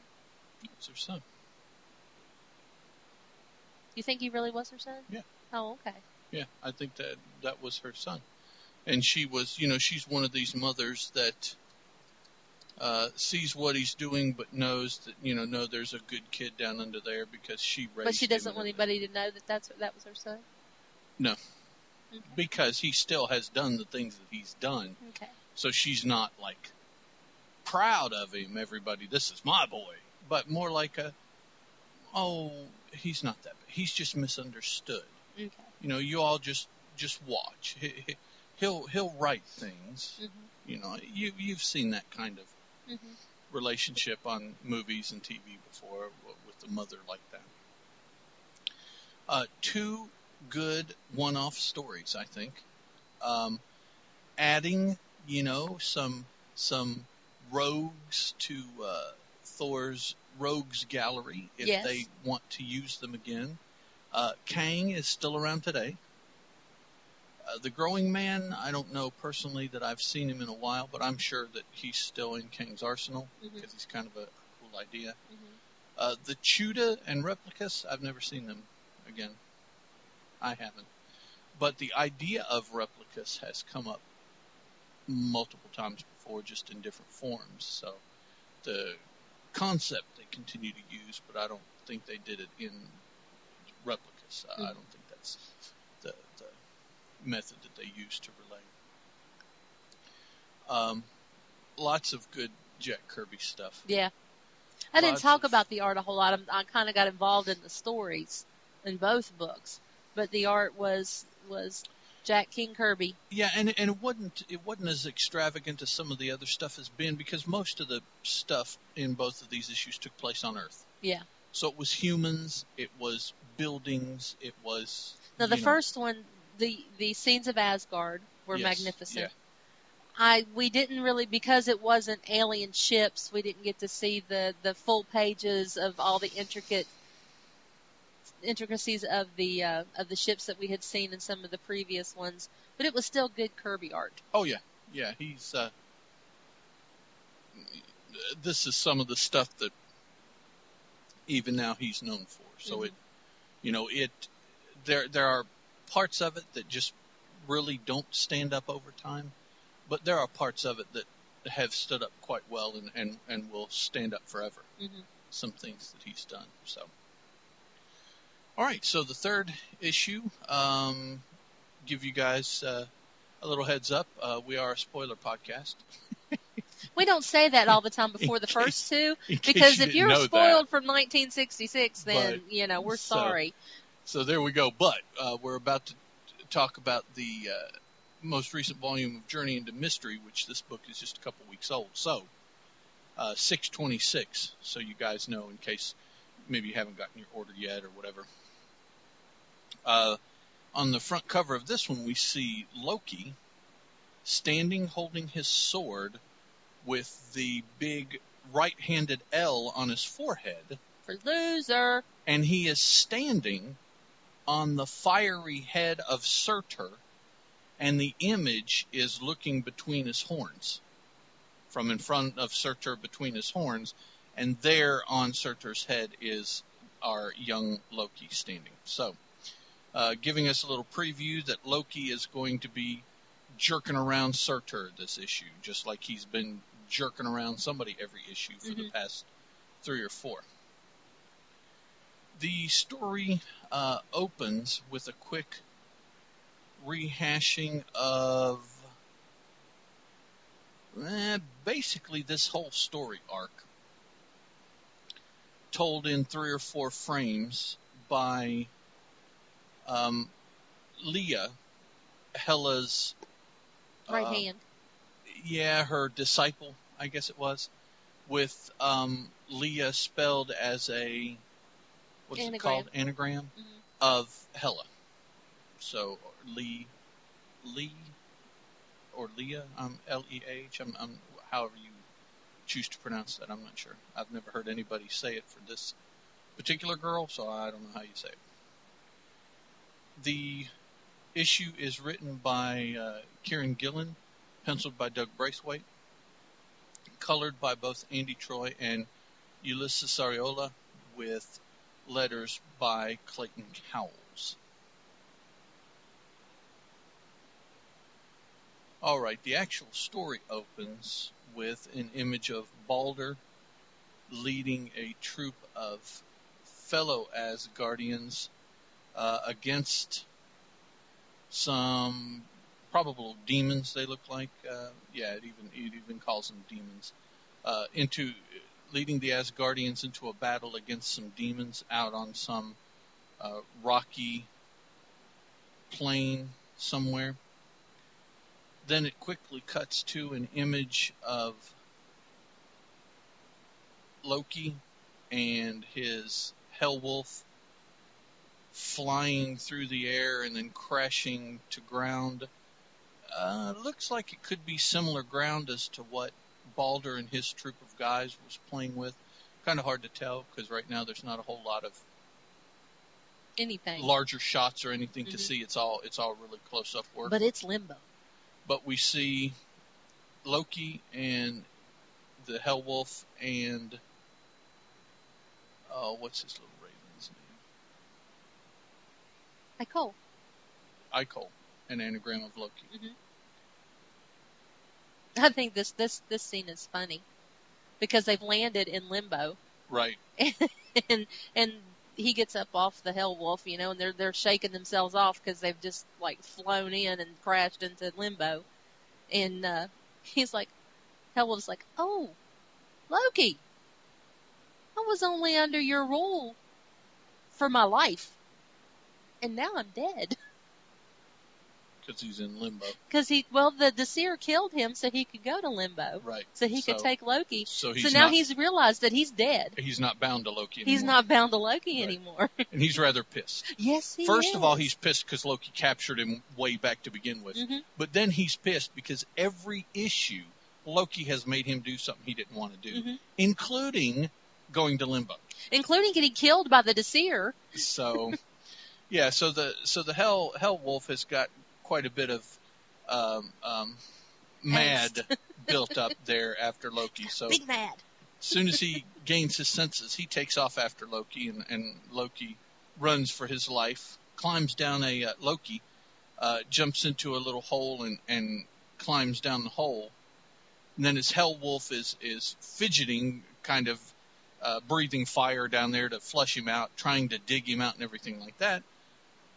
S1: Son.
S2: You think he really was her son?
S1: Yeah.
S2: Oh, okay.
S1: Yeah, I think that that was her son. And she was, you know, she's one of these mothers that uh sees what he's doing but knows that, you know, no there's a good kid down under there because she raised him.
S2: But she doesn't want anybody to know that that's that was her son.
S1: No.
S2: Okay.
S1: because he still has done the things that he's done.
S2: Okay.
S1: So she's not like proud of him, everybody, this is my boy, but more like a, oh, he's not that bad. He's just misunderstood.
S2: Okay.
S1: You know, you all just, just watch. He, he- he'll, he'll write things.
S2: Mhm.
S1: You know, you, you've seen that kind of
S2: Mhm.
S1: relationship on movies and TV before with a mother like that. Uh, two good one-off stories, I think. Um, adding, you know, some some rogues to uh, Thor's rogues gallery if
S2: Yes.
S1: they want to use them again. Uh, Kang is still around today. Uh, the Growing Man, I don't know personally that I've seen him in a while, but I'm sure that he's still in Kang's arsenal because he's kind of a cool idea.
S2: Mhm.
S1: Uh, the Chuda and Replicus, I've never seen them again. I haven't. But the idea of Replicus has come up multiple times before, just in different forms. So the concept they continue to use, but I don't think they did it in Replicus. I- I
S2: Mhm.
S1: don't think that's the, the method that they use to relay. Um, lots of good Jack Kirby stuff.
S2: Yeah. I didn't talk
S1: of-
S2: about the art a whole lot. I'm, I kind of got involved in the stories in both books, but the art was was Jack King Kirby.
S1: Yeah, and and it wasn't it wasn't as extravagant as some of the other stuff has been because most of the stuff in both of these issues took place on Earth.
S2: Yeah.
S1: So it was humans, it was buildings, it was.
S2: Now the
S1: know,
S2: first one, the the scenes of Asgard were
S1: Yes,
S2: magnificent.
S1: yeah.
S2: I we didn't really because it wasn't alien ships. We didn't get to see the the full pages of all the intricate intricacies of the uh, of the ships that we had seen in some of the previous ones, but it was still good Kirby art.
S1: Oh yeah, yeah. He's uh, this is some of the stuff that even now he's known for. So
S2: Mhm.
S1: it, you know, it there there are parts of it that just really don't stand up over time, but there are parts of it that have stood up quite well and and and will stand up forever.
S2: hmm
S1: Some things that he's done. So, all right. So the third issue, um, give you guys uh, a little heads up. Uh, we are a spoiler podcast.
S2: We don't say that all the time before the first two because
S1: you
S2: if you're
S1: know that.
S2: spoiled from 1966, then
S1: But-
S2: you know we're
S1: so-
S2: sorry.
S1: So there we go. But uh, we're about to talk about the uh, most recent volume of Journey into Mystery, which this book is just a couple weeks old. So uh, 626. So you guys know in case maybe you haven't gotten your order yet or whatever. Uh, on the front cover of this one, we see Loki standing holding his sword with the big right-handed L on his forehead
S2: For loser,
S1: and he is standing on the fiery head of Surtur, and the image is looking between his horns, from in front of Surtur between his horns, and there on Surtur's head is our young Loki standing. So, uh, giving us a little preview that Loki is going to be jerking around Surtur this issue, just like he's been jerking around somebody every issue for the
S2: Mhm.
S1: past three or four. The story uh, opens with a quick rehashing of eh, basically this whole story arc, told in three or four frames by um, Leah, Hela's
S2: right
S1: uh,
S2: hand.
S1: yeah, her disciple, I guess it was, with um, Leah spelled as a what is it called? Anagram
S2: Mhm.
S1: of Hela. So Lee, Lee, or Leah, um, L E H. I'm, I'm however you choose to pronounce that. I'm not sure. I've never heard anybody say it for this particular girl, so I don't know how you say it. The issue is written by uh, Kieron Gillen, penciled by Doug Braithwaite, colored by both Andy Troy and Ulises Arreola, with letters by Clayton Cowles. All right, the actual story opens with an image of Balder leading a troop of fellow Asgardians uh, against some probable demons. They look like, uh, yeah, it even it even calls them demons. Uh, into leading the Asgardians into a battle against some demons out on some uh, rocky plain somewhere. Then it quickly cuts to an image of Loki and his Hellwolf flying through the air and then crashing to ground. Uh, looks like it could be similar ground as to what Balder and his troop of guys was playing with. Kind of hard to tell because right now there's not a whole lot of
S2: Anything.
S1: larger shots or anything to
S2: Mhm.
S1: see. It's all it's all really close up work.
S2: But it's limbo.
S1: but we see Loki and the Hellwolf and oh, what's his little raven's name?
S2: I call.
S1: Ikol, an anagram of Loki.
S2: I think this this this scene is funny because they've landed in limbo
S1: Right.
S2: and and and he gets up off the hell wolf, you know, and they're they're shaking themselves off because they've just like flown in and crashed into limbo, and uh, he's like, hell wolf's like, oh, Loki, I was only under your rule for my life, and now I'm dead
S1: Because he's in limbo.
S2: because he well the Disir killed him so he could go to limbo
S1: Right.
S2: so he could take Loki.
S1: So
S2: So now
S1: not,
S2: he's realized that he's dead.
S1: he's not bound to Loki anymore.
S2: He's not bound to Loki
S1: Right.
S2: anymore.
S1: And he's rather pissed.
S2: yes, he
S1: First
S2: is.
S1: of all, he's pissed because Loki captured him way back to begin with.
S2: hmm
S1: But then he's pissed because every issue Loki has made him do something he didn't want to do,
S2: Mhm.
S1: including going to limbo.
S2: including getting killed by the Disir.
S1: So, yeah, so the so the hell hell wolf has got quite a bit of um, um, mad built up there after Loki. So
S2: Big mad.
S1: as soon as he gains his senses, he takes off after Loki, and, and Loki runs for his life, climbs down a uh, Loki, uh, jumps into a little hole and, and climbs down the hole. And then his hell wolf is is fidgeting, kind of uh, breathing fire down there to flush him out, trying to dig him out and everything like that.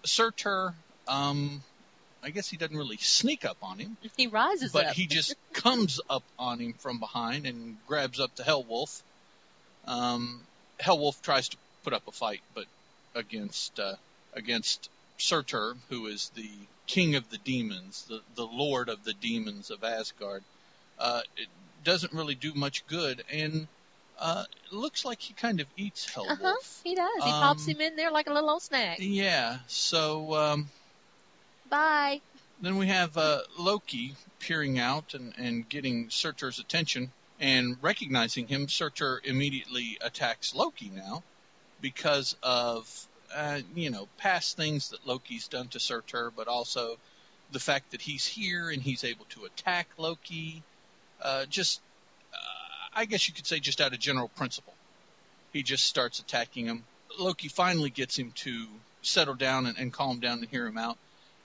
S1: Surtur, um, I guess he doesn't really sneak up on him
S2: He rises
S1: but
S2: up.
S1: he just comes up on him from behind and grabs up the Hellwolf. Um, Hellwolf tries to put up a fight, but against uh, against Surtur, who is the king of the demons, the the lord of the demons of Asgard, uh, it doesn't really do much good, and uh, looks like he kind of eats Hellwolf.
S2: Uh huh. He does. He pops
S1: Um,
S2: him in there like a little old snack.
S1: Yeah, so. Um,
S2: Bye.
S1: Then we have uh, Loki peering out and, and getting Surtur's attention and recognizing him. Surtur immediately attacks Loki now because of, uh, you know, past things that Loki's done to Surtur, but also the fact that he's here and he's able to attack Loki. Uh, just, I guess you could say just out of general principle. He just starts attacking him. Loki finally gets him to settle down and, and calm down and hear him out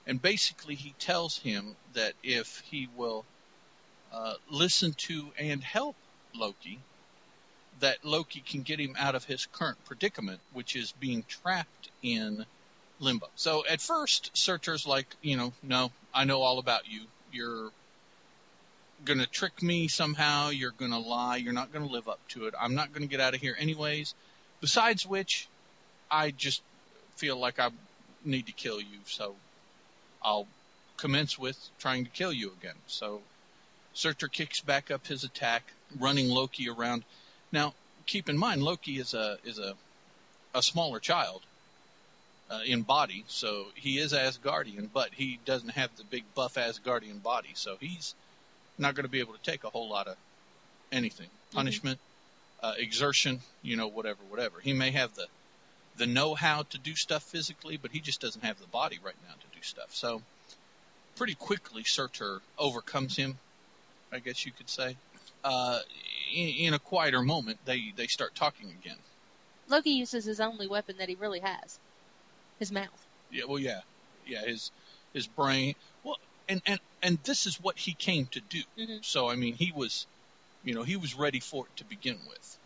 S1: and basically he tells him that if he will uh, listen to and help Loki, that Loki can get him out of his current predicament, which is being trapped in limbo. So at first, Surtur's like, you know, no, I know all about you. You're gonna trick me somehow. You're gonna lie. You're not gonna live up to it. I'm not gonna get out of here anyways. Besides which, I just feel like I need to kill you. So I'll commence with trying to kill you again. So Surtur kicks back up his attack, running Loki around. Now, keep in mind, Loki is a is a a smaller child uh, in body, so he is Asgardian, but he doesn't have the big buff Asgardian body, so he's not going to be able to take a whole lot of anything, punishment, uh, exertion, you know, whatever, whatever. He may have the the know-how to do stuff physically, but he just doesn't have the body right now to do stuff. So pretty quickly, Surtur overcomes him, I guess you could say. Uh, in, in a quieter moment, they they start talking again.
S2: Loki uses his only weapon that he really has, his mouth.
S1: Yeah, well, yeah, yeah, his his brain. And and and this is what he came to do.
S2: Mhm.
S1: So I mean, he was, you know, he was ready for it to begin with.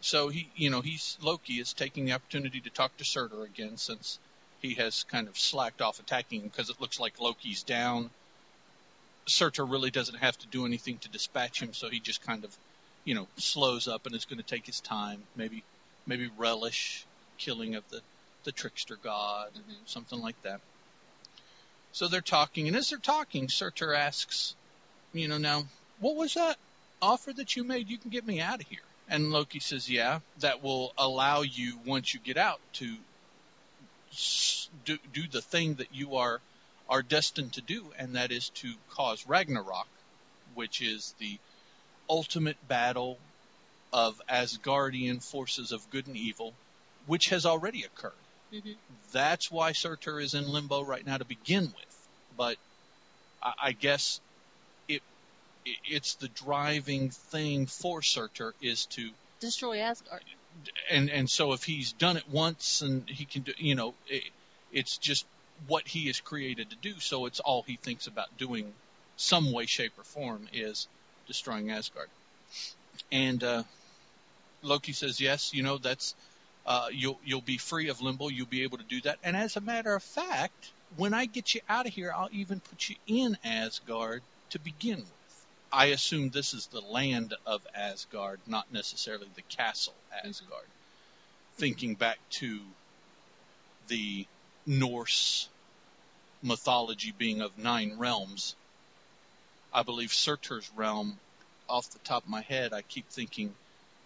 S1: So he, you know, he's Loki is taking the opportunity to talk to Surtur again since he has kind of slacked off attacking him because it looks like Loki's down. Surtur really doesn't have to do anything to dispatch him, so he just kind of, you know, slows up and is going to take his time, maybe maybe relish killing of the the trickster god,
S2: Mhm.
S1: something like that. So they're talking, and as they're talking, Surtur asks, you know, now what was that offer that you made? You can get me out of here. And Loki says, yeah, that will allow you once you get out to do, do the thing that you are are destined to do, and that is to cause Ragnarok, which is the ultimate battle of Asgardian forces of good and evil, which has already occurred.
S2: Hmm
S1: That's why Surtur is in limbo right now to begin with. But I, I guess it, it it's the driving thing for Surtur is to
S2: Destroy Asgard.
S1: and and so if he's done it once and he can do you know it, it's just what he is created to do so it's all he thinks about doing some way shape or form is destroying Asgard and uh Loki says yes you know that's uh you'll you'll be free of limbo. You'll be able to do that. And as a matter of fact when I get you out of here I'll even put you in Asgard to begin with. I assume this is the land of Asgard, not necessarily the castle Asgard. Thinking back to the Norse mythology being of nine realms, I believe Surtur's realm, off the top of my head, I keep thinking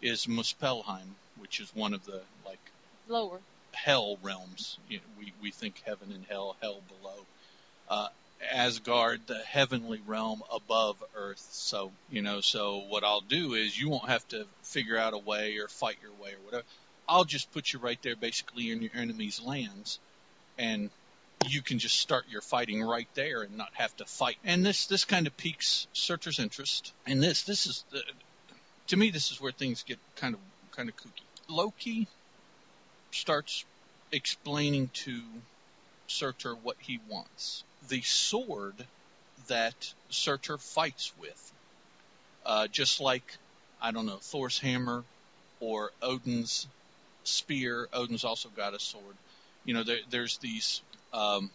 S1: is Muspelheim, which is one of the like
S2: Lower.
S1: hell realms. You know, we we think heaven and hell, hell below. Uh, Asgard, the heavenly realm above Earth. So, you know, so what I'll do is you won't have to figure out a way or fight your way or whatever. I'll just put you right there basically in your enemy's lands and you can just start your fighting right there and not have to fight. And this, this kind of piques Surtur's interest. And this, this is, the, to me, this is where things get kind of, kind of kooky. Loki starts explaining to Surtur what he wants. The sword that Surtur fights with, uh, just like, I don't know, Thor's hammer or Odin's spear. Odin's also got a sword. You know, there, there's these um,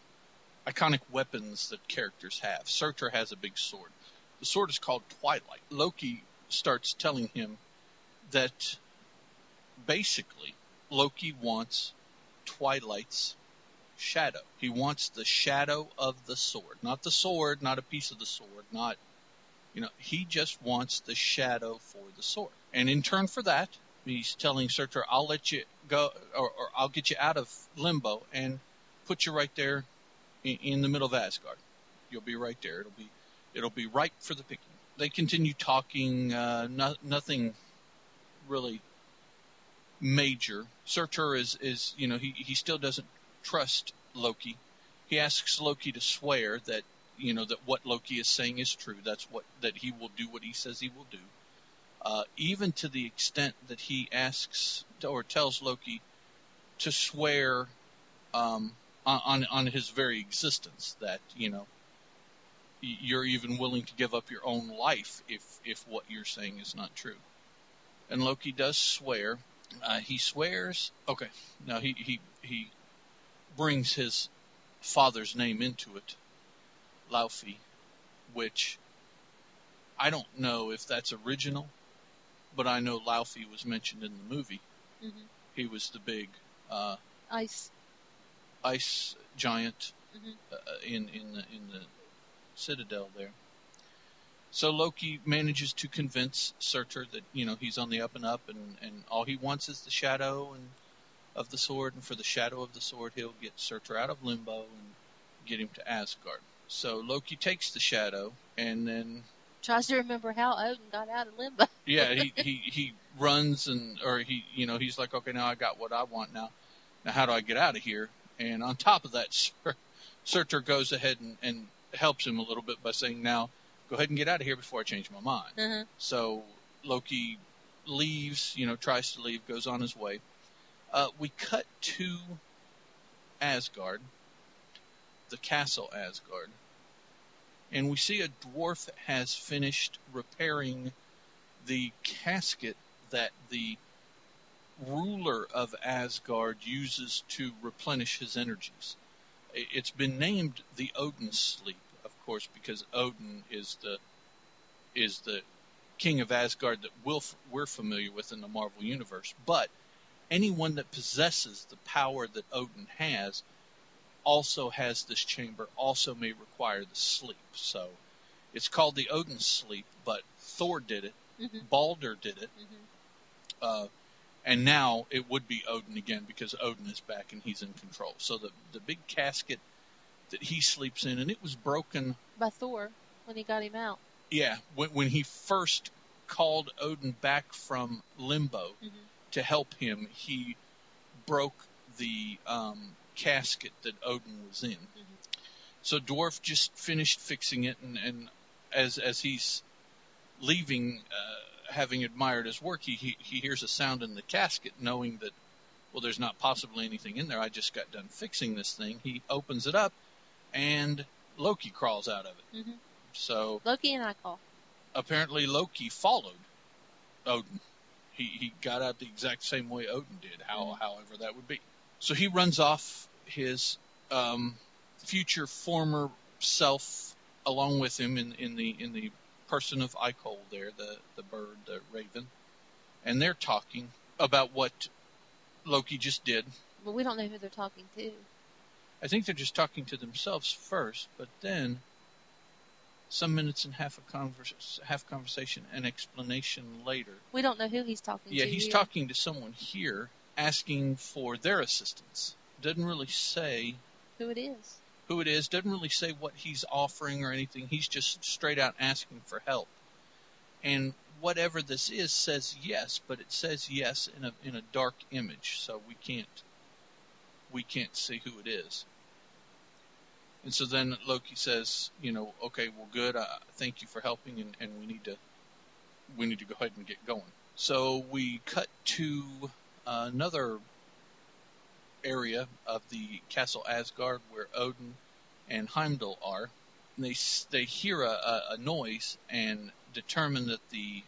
S1: iconic weapons that characters have. Surtur has a big sword. The sword is called Twilight. Loki starts telling him that basically Loki wants Twilight's shadow. He wants the shadow of the sword, not the sword, not a piece of the sword, not you know, he just wants the shadow for the sword. And in turn for that, he's telling Surtur, I'll let you go, or, or I'll get you out of limbo and put you right there in, in the middle of Asgard. You'll be right there. It'll be, it'll be ripe for the picking. They continue talking, uh, no, nothing really major. Surtur is, is, you know, he, he still doesn't trust Loki. He asks Loki to swear that, you know, that what Loki is saying is true. That's what, that he will do what he says he will do. Uh, even to the extent that he asks or tells Loki to swear, um, on, on his very existence that, you know, you're even willing to give up your own life if, if what you're saying is not true. And Loki does swear, uh, he swears. Okay, now he he he brings his father's name into it, Laufey, which I don't know if that's original, but I know Laufey was mentioned in the movie.
S2: Mm-hmm.
S1: He was the big uh,
S2: Ice.
S1: ice giant
S2: Mhm.
S1: uh, in in the in the citadel there. So Loki manages to convince Surtur that you know he's on the up and up, and and all he wants is the shadow and of the sword, and for the shadow of the sword, he'll get Surtur out of limbo and get him to Asgard. So Loki takes the shadow, and then
S2: Tries to remember how Odin got out of limbo.
S1: yeah, he he he runs and or he you know he's like okay now I got what I want now. Now how do I get out of here? And on top of that, Sur- Surtur goes ahead and, and helps him a little bit by saying now go ahead and get out of here before I change my mind.
S2: Uh-huh.
S1: So Loki leaves, you know, tries to leave, goes on his way. Uh, we cut to Asgard, the castle Asgard, and we see a dwarf has finished repairing the casket that the ruler of Asgard uses to replenish his energies. It's been named the Odin Sleep, course, because Odin is the is the king of Asgard that we'll, we're familiar with in the Marvel universe. But anyone that possesses the power that Odin has also has this chamber, also may require the sleep. So it's called the Odin Sleep, but Thor did it,
S2: hmm
S1: Balder did it,
S2: hmm
S1: uh, and now it would be Odin again because Odin is back and he's in control. So the the big casket that he sleeps in, and it was broken.
S2: By Thor when he got him out.
S1: Yeah, when when he first called Odin back from limbo
S2: hmm
S1: to help him, he broke the um, casket that Odin was in. So Dwarf just finished fixing it, and, and as as he's leaving, uh, having admired his work, he, he he hears a sound in the casket, knowing that well, there's not possibly anything in there. I just got done fixing this thing. He opens it up, and Loki crawls out of it.
S2: hmm
S1: So
S2: Loki and I call.
S1: apparently Loki followed Odin. He he got out the exact same way Odin did, how
S2: Mhm.
S1: however that would be. So he runs off his um, future former self along with him in, in the in the person of Ikol there, the the bird, the raven, and they're talking about what Loki just did.
S2: But we don't know who they're talking to.
S1: I think they're just talking to themselves first, but then some minutes and half a convers- half conversation and explanation later.
S2: We don't know who he's talking
S1: Yeah,
S2: to.
S1: Yeah, he's
S2: here.
S1: talking to someone here asking for their assistance. Doesn't really say
S2: Who it is.
S1: who it is. Doesn't really say what he's offering or anything. He's just straight out asking for help. And whatever this is says yes, but it says yes in a in a dark image, so we can't we can't see who it is. And so then Loki says, you know, okay, well, good. Uh, thank you for helping, and, and we need to we need to go ahead and get going. So we cut to uh, another area of the castle Asgard where Odin and Heimdall are. And they they hear a, a, a noise and determine that the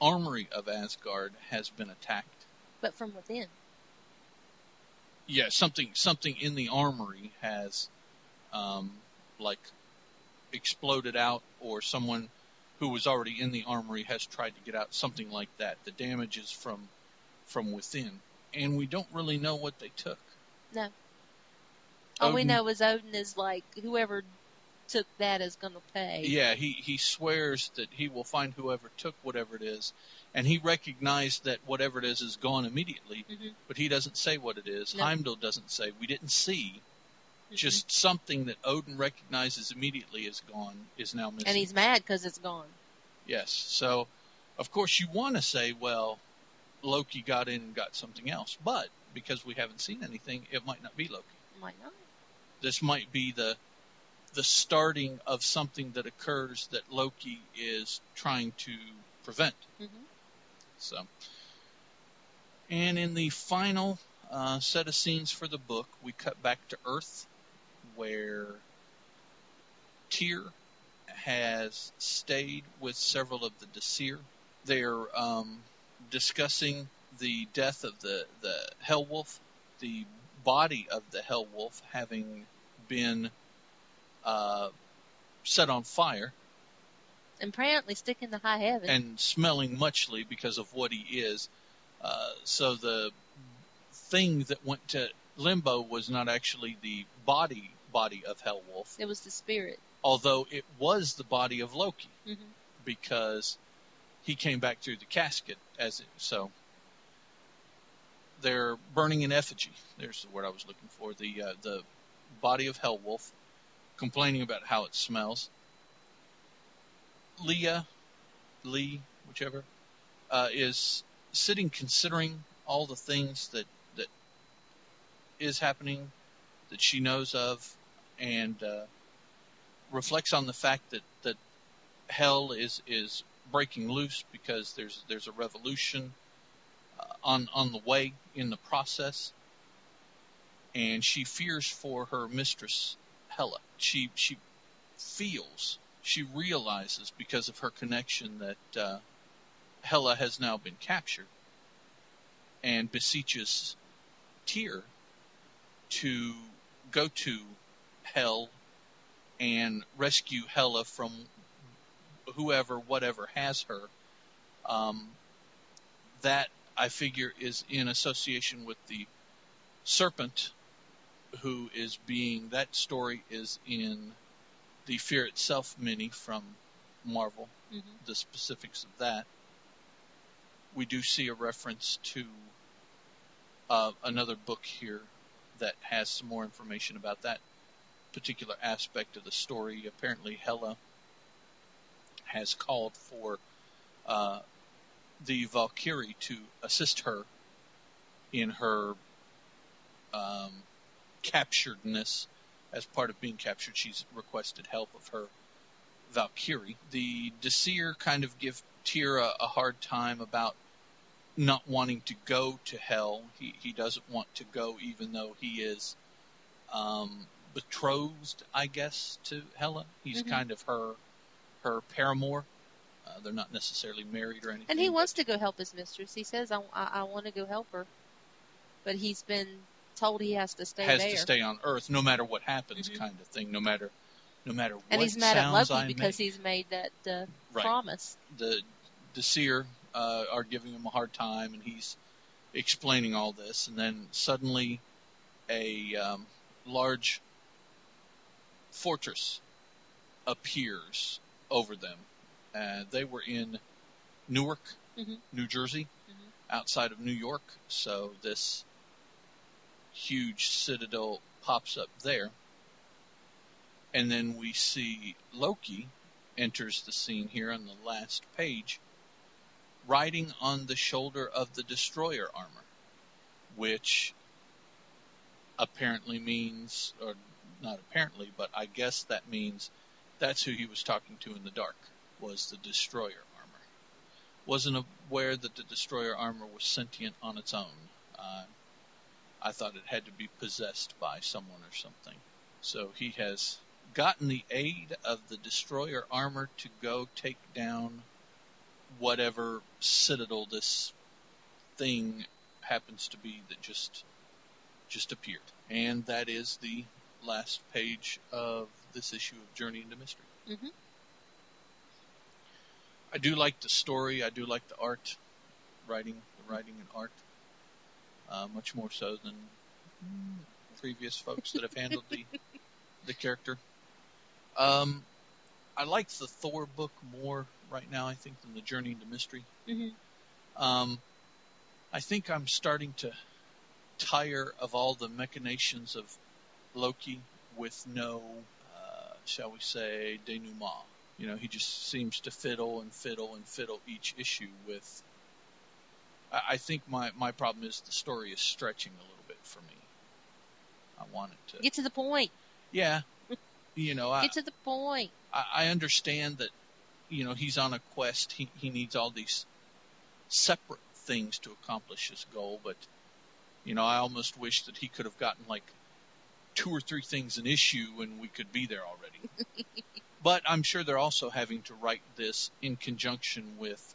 S1: armory of Asgard has been attacked.
S2: But from within.
S1: Yeah, something something in the armory has um, like exploded out, or someone who was already in the armory has tried to get out. Something like that. The damage is from from within, and we don't really know what they took.
S2: No. All we know is Odin is like whoever took that is going to pay.
S1: Yeah, he he swears that he will find whoever took whatever it is, and he recognized that whatever it is is gone immediately.
S2: Mhm.
S1: But he doesn't say what it is.
S2: No.
S1: Heimdall doesn't say. We didn't see. Just something that Odin recognizes immediately is gone is now missing.
S2: and he's mad because it's gone.
S1: yes. So, of course, you want to say, well, Loki got in and got something else, but because we haven't seen anything, it might not be Loki.
S2: Might not.
S1: this might be the the starting of something that occurs that Loki is trying to prevent.
S2: hmm
S1: So, and in the final uh, set of scenes for the book, we cut back to Earth, where Tyr has stayed with several of the Disir. They're um, discussing the death of the the Hellwolf, the body of the Hellwolf having been uh, set on fire
S2: And apparently sticking to high heaven.
S1: and smelling muchly because of what he is. Uh, so the thing that went to limbo was not actually the body body of Hellwolf,
S2: it was the spirit.
S1: although it was the body of Loki
S2: hmm
S1: because he came back through the casket as it, so. They're burning in effigy. There's the word I was looking for. The uh, the body of Hellwolf, complaining about how it smells. Leah, Lee, whichever, uh, is sitting considering all the things that that is happening that she knows of, and uh, reflects on the fact that that hell is is breaking loose because there's there's a revolution uh, on on the way in the process, and she fears for her mistress Hela. She she feels she realizes because of her connection that uh, Hela has now been captured, and beseeches Tyr to go to Hell and rescue Hela from whoever, whatever has her. Um, that I figure is in association with the serpent, who is being that story is in the Fear Itself mini from Marvel.
S2: hmm
S1: The specifics of that. We do see a reference to uh, another book here that has some more information about that particular aspect of the story. Apparently, Hela has called for uh, the Valkyrie to assist her in her um, capturedness. As part of being captured, she's requested help of her Valkyrie. The Disir kind of give Tira a, hard time about not wanting to go to hell. He he doesn't want to go, even though he is um, betrothed, I guess, to Hela. He's
S2: Mhm.
S1: kind of her her paramour. Uh, they're not necessarily married or anything.
S2: And he wants to go help his mistress. He says, I, I, I want to go help her. But he's been told he has to stay
S1: has
S2: there.
S1: to stay on Earth no matter what happens,
S2: Mhm.
S1: kind of thing. No matter, no matter what
S2: and he's mad at Loki
S1: I
S2: because
S1: make.
S2: he's made that uh,
S1: Right.
S2: promise.
S1: the the seer uh, are giving him a hard time, and he's explaining all this, and then suddenly a um, large fortress appears over them. Uh, they were in Newark,
S2: Mhm.
S1: New Jersey,
S2: Mhm.
S1: outside of New York, so this huge citadel pops up there. And then we see Loki enters the scene here on the last page, riding on the shoulder of the destroyer armor, which apparently means, or not apparently, but I guess that means that's who he was talking to in the dark, was the destroyer armor. Wasn't aware that the destroyer armor was sentient on its own. Uh, I thought it had to be possessed by someone or something. So he has gotten the aid of the destroyer armor to go take down whatever citadel this thing happens to be that just just appeared. And that is the last page of this issue of Journey into Mystery.
S2: hmm
S1: I do like the story. I do like the art, writing, the writing and art, uh, much more so than previous folks that have handled the the character. Um, I like the Thor book more right now, I think, than the Journey into Mystery.
S2: hmm
S1: Um, I think I'm starting to tire of all the machinations of Loki with no, uh, shall we say, denouement. You know, he just seems to fiddle and fiddle and fiddle each issue with. I, I think my my problem is the story is stretching a little bit for me. I want it to.
S2: Get to the point.
S1: Yeah. You know, I,
S2: Get to the point.
S1: I, I understand that, you know, he's on a quest. He, he needs all these separate things to accomplish his goal, but, you know, I almost wish that he could have gotten like two or three things an issue and we could be there already. but I'm sure they're also having to write this in conjunction with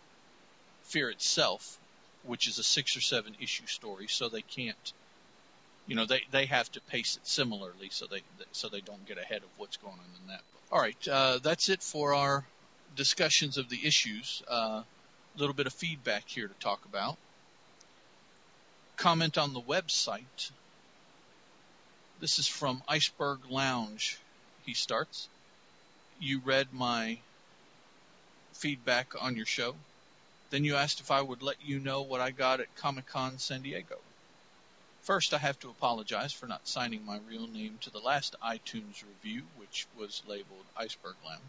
S1: Fear itself, which is a six or seven issue story, so they can't you know they they have to pace it similarly so they so they don't get ahead of what's going on in that book. All right, uh, that's it for our discussions of the issues. A uh, little bit of feedback here to talk about. Comment on the website. This is from Iceberg Lounge. He starts. You read my feedback on your show. Then you asked if I would let you know what I got at Comic Con San Diego. First, I have to apologize for not signing my real name to the last iTunes review, which was labeled Iceberg Lounge.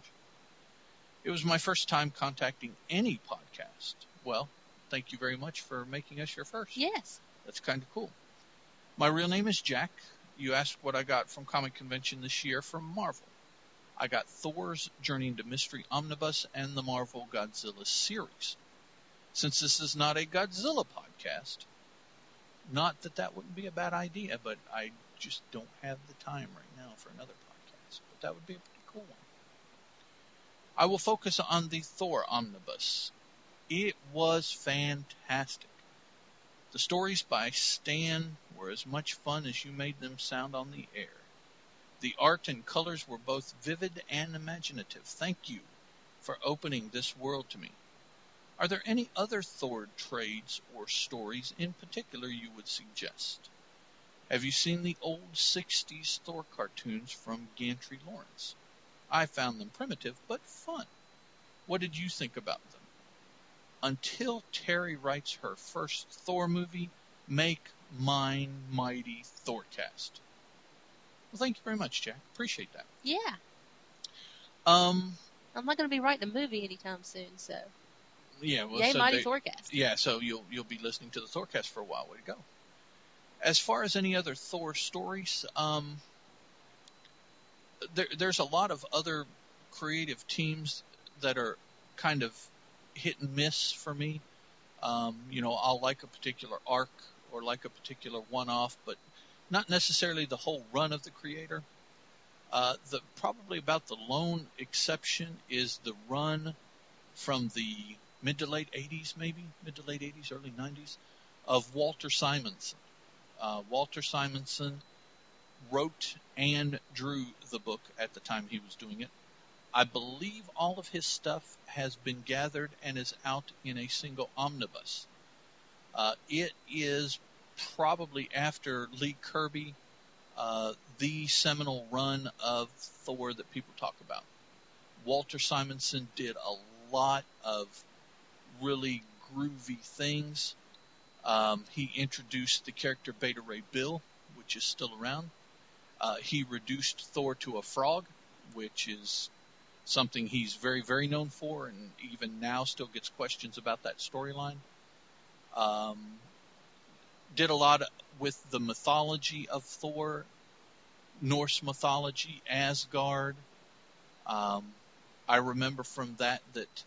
S1: It was my first time contacting any podcast. Well, thank you very much for making us your first.
S2: Yes.
S1: That's kind of cool. My real name is Jack. You asked what I got from Comic Convention this year from Marvel. I got Thor's Journey into Mystery Omnibus and the Marvel Godzilla series. Since this is not a Godzilla podcast, not that that wouldn't be a bad idea, but I just don't have the time right now for another podcast. But that would be a pretty cool one. I will focus on the Thor omnibus. It was fantastic. The stories by Stan were as much fun as you made them sound on the air. The art and colors were both vivid and imaginative. Thank you for opening this world to me. Are there any other Thor trades or stories in particular you would suggest? Have you seen the old 60s Thor cartoons from Grantray-Lawrence? I found them primitive but fun. What did you think about them? Until Teri writes her first Thor movie, make mine mighty Thorcast. Well, thank you very much, Jack. Appreciate that.
S2: Yeah.
S1: Um,
S2: I'm not going to be writing a movie anytime soon, so.
S1: yeah, well,
S2: Yay,
S1: so
S2: Mighty
S1: they-
S2: Thorcast.
S1: Yeah, so you'll you'll be listening to the Thorcast for a while. Way to go. As far as any other Thor stories, um, there, there's a lot of other creative teams that are kind of hit and miss for me. Um, you know, I'll like a particular arc or like a particular one-off, but not necessarily the whole run of the creator. Uh, the probably about the lone exception is the run from the mid to late 80s, maybe mid to late 80s, early 90s, of Walter Simonson. Uh, Walter Simonson wrote and drew the book at the time he was doing it. I believe all of his stuff has been gathered and is out in a single omnibus. Uh, it is probably after Lee Kirby, uh, the seminal run of Thor that people talk about. Walter Simonson did a lot of really groovy things. Um, he introduced the character Beta Ray Bill, which is still around. Uh, he reduced Thor to a frog, which is something he's very, very known for, and even now still gets questions about that storyline. Um, did a lot with the mythology of Thor, Norse mythology, Asgard. Um, I remember from that that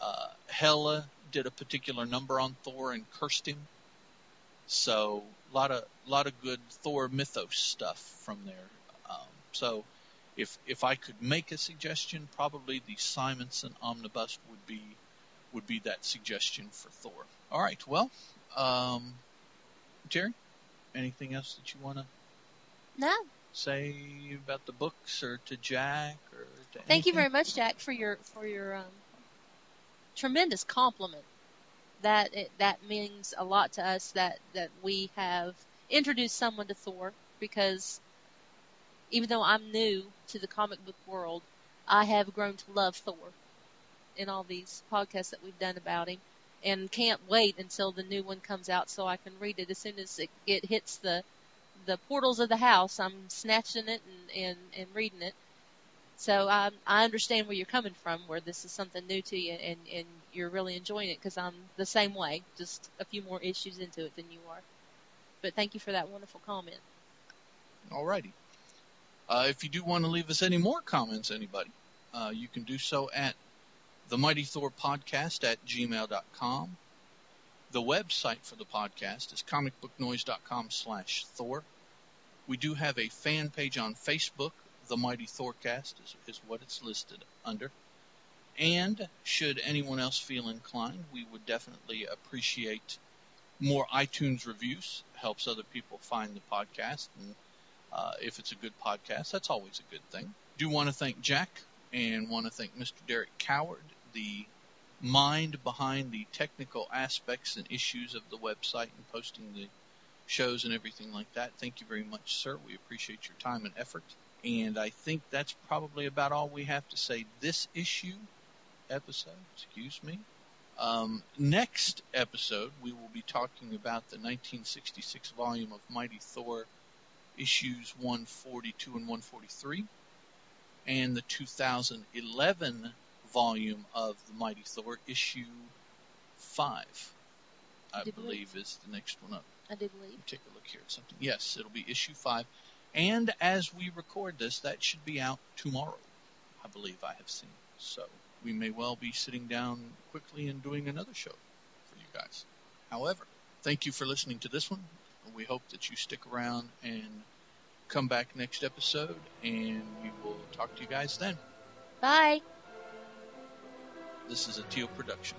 S1: uh, Hela did a particular number on Thor and cursed him. So a lot of lot of good Thor mythos stuff from there. Um, so if if I could make a suggestion, probably the Simonson omnibus would be would be that suggestion for Thor. All right, well, um, Jerry, anything else that you want to
S2: No.
S1: say about the books or to Jack or to
S2: Thank you very much, Jack, for your for your um, tremendous compliment. That it, that means a lot to us that that we have introduced someone to Thor because even though I'm new to the comic book world, I have grown to love Thor in all these podcasts that we've done about him, and can't wait until the new one comes out so I can read it as soon as it, it hits the the portals of the house. I'm snatching it and and, and reading it. So um, I understand where you're coming from, where this is something new to you, and and you're really enjoying it because I'm the same way, just a few more issues into it than you are. But thank you for that wonderful comment.
S1: Alrighty. Uh, if you do want to leave us any more comments, anybody, uh, you can do so at the Mighty Thor Podcast at gmail.com. The website for the podcast is comicbooknoise.com slash Thor. We do have a fan page on Facebook. The Mighty Thorcast is, is what it's listed under. And should anyone else feel inclined, we would definitely appreciate more iTunes reviews. Helps other people find the podcast and uh, if it's a good podcast. That's always a good thing. Do want to thank Jack and want to thank Mr. Derek Coward, the mind behind the technical aspects and issues of the website and posting the shows and everything like that. Thank you very much, sir. We appreciate your time and effort. And I think that's probably about all we have to say this issue episode. Excuse me. Um, next episode, we will be talking about the 1966 volume of Mighty Thor issues 142 and 143, and the 2011 volume of the Mighty Thor, issue 5, I
S2: Did we-
S1: believe is the next one up.
S2: I do believe.
S1: Take a look here at something. Yes, it'll be issue 5. And as we record this, that should be out tomorrow, I believe I have seen. So we may well be sitting down quickly and doing another show for you guys. However, thank you for listening to this one. We hope that you stick around and come back next episode, and we will talk to you guys then.
S2: Bye.
S1: This is a Teal production.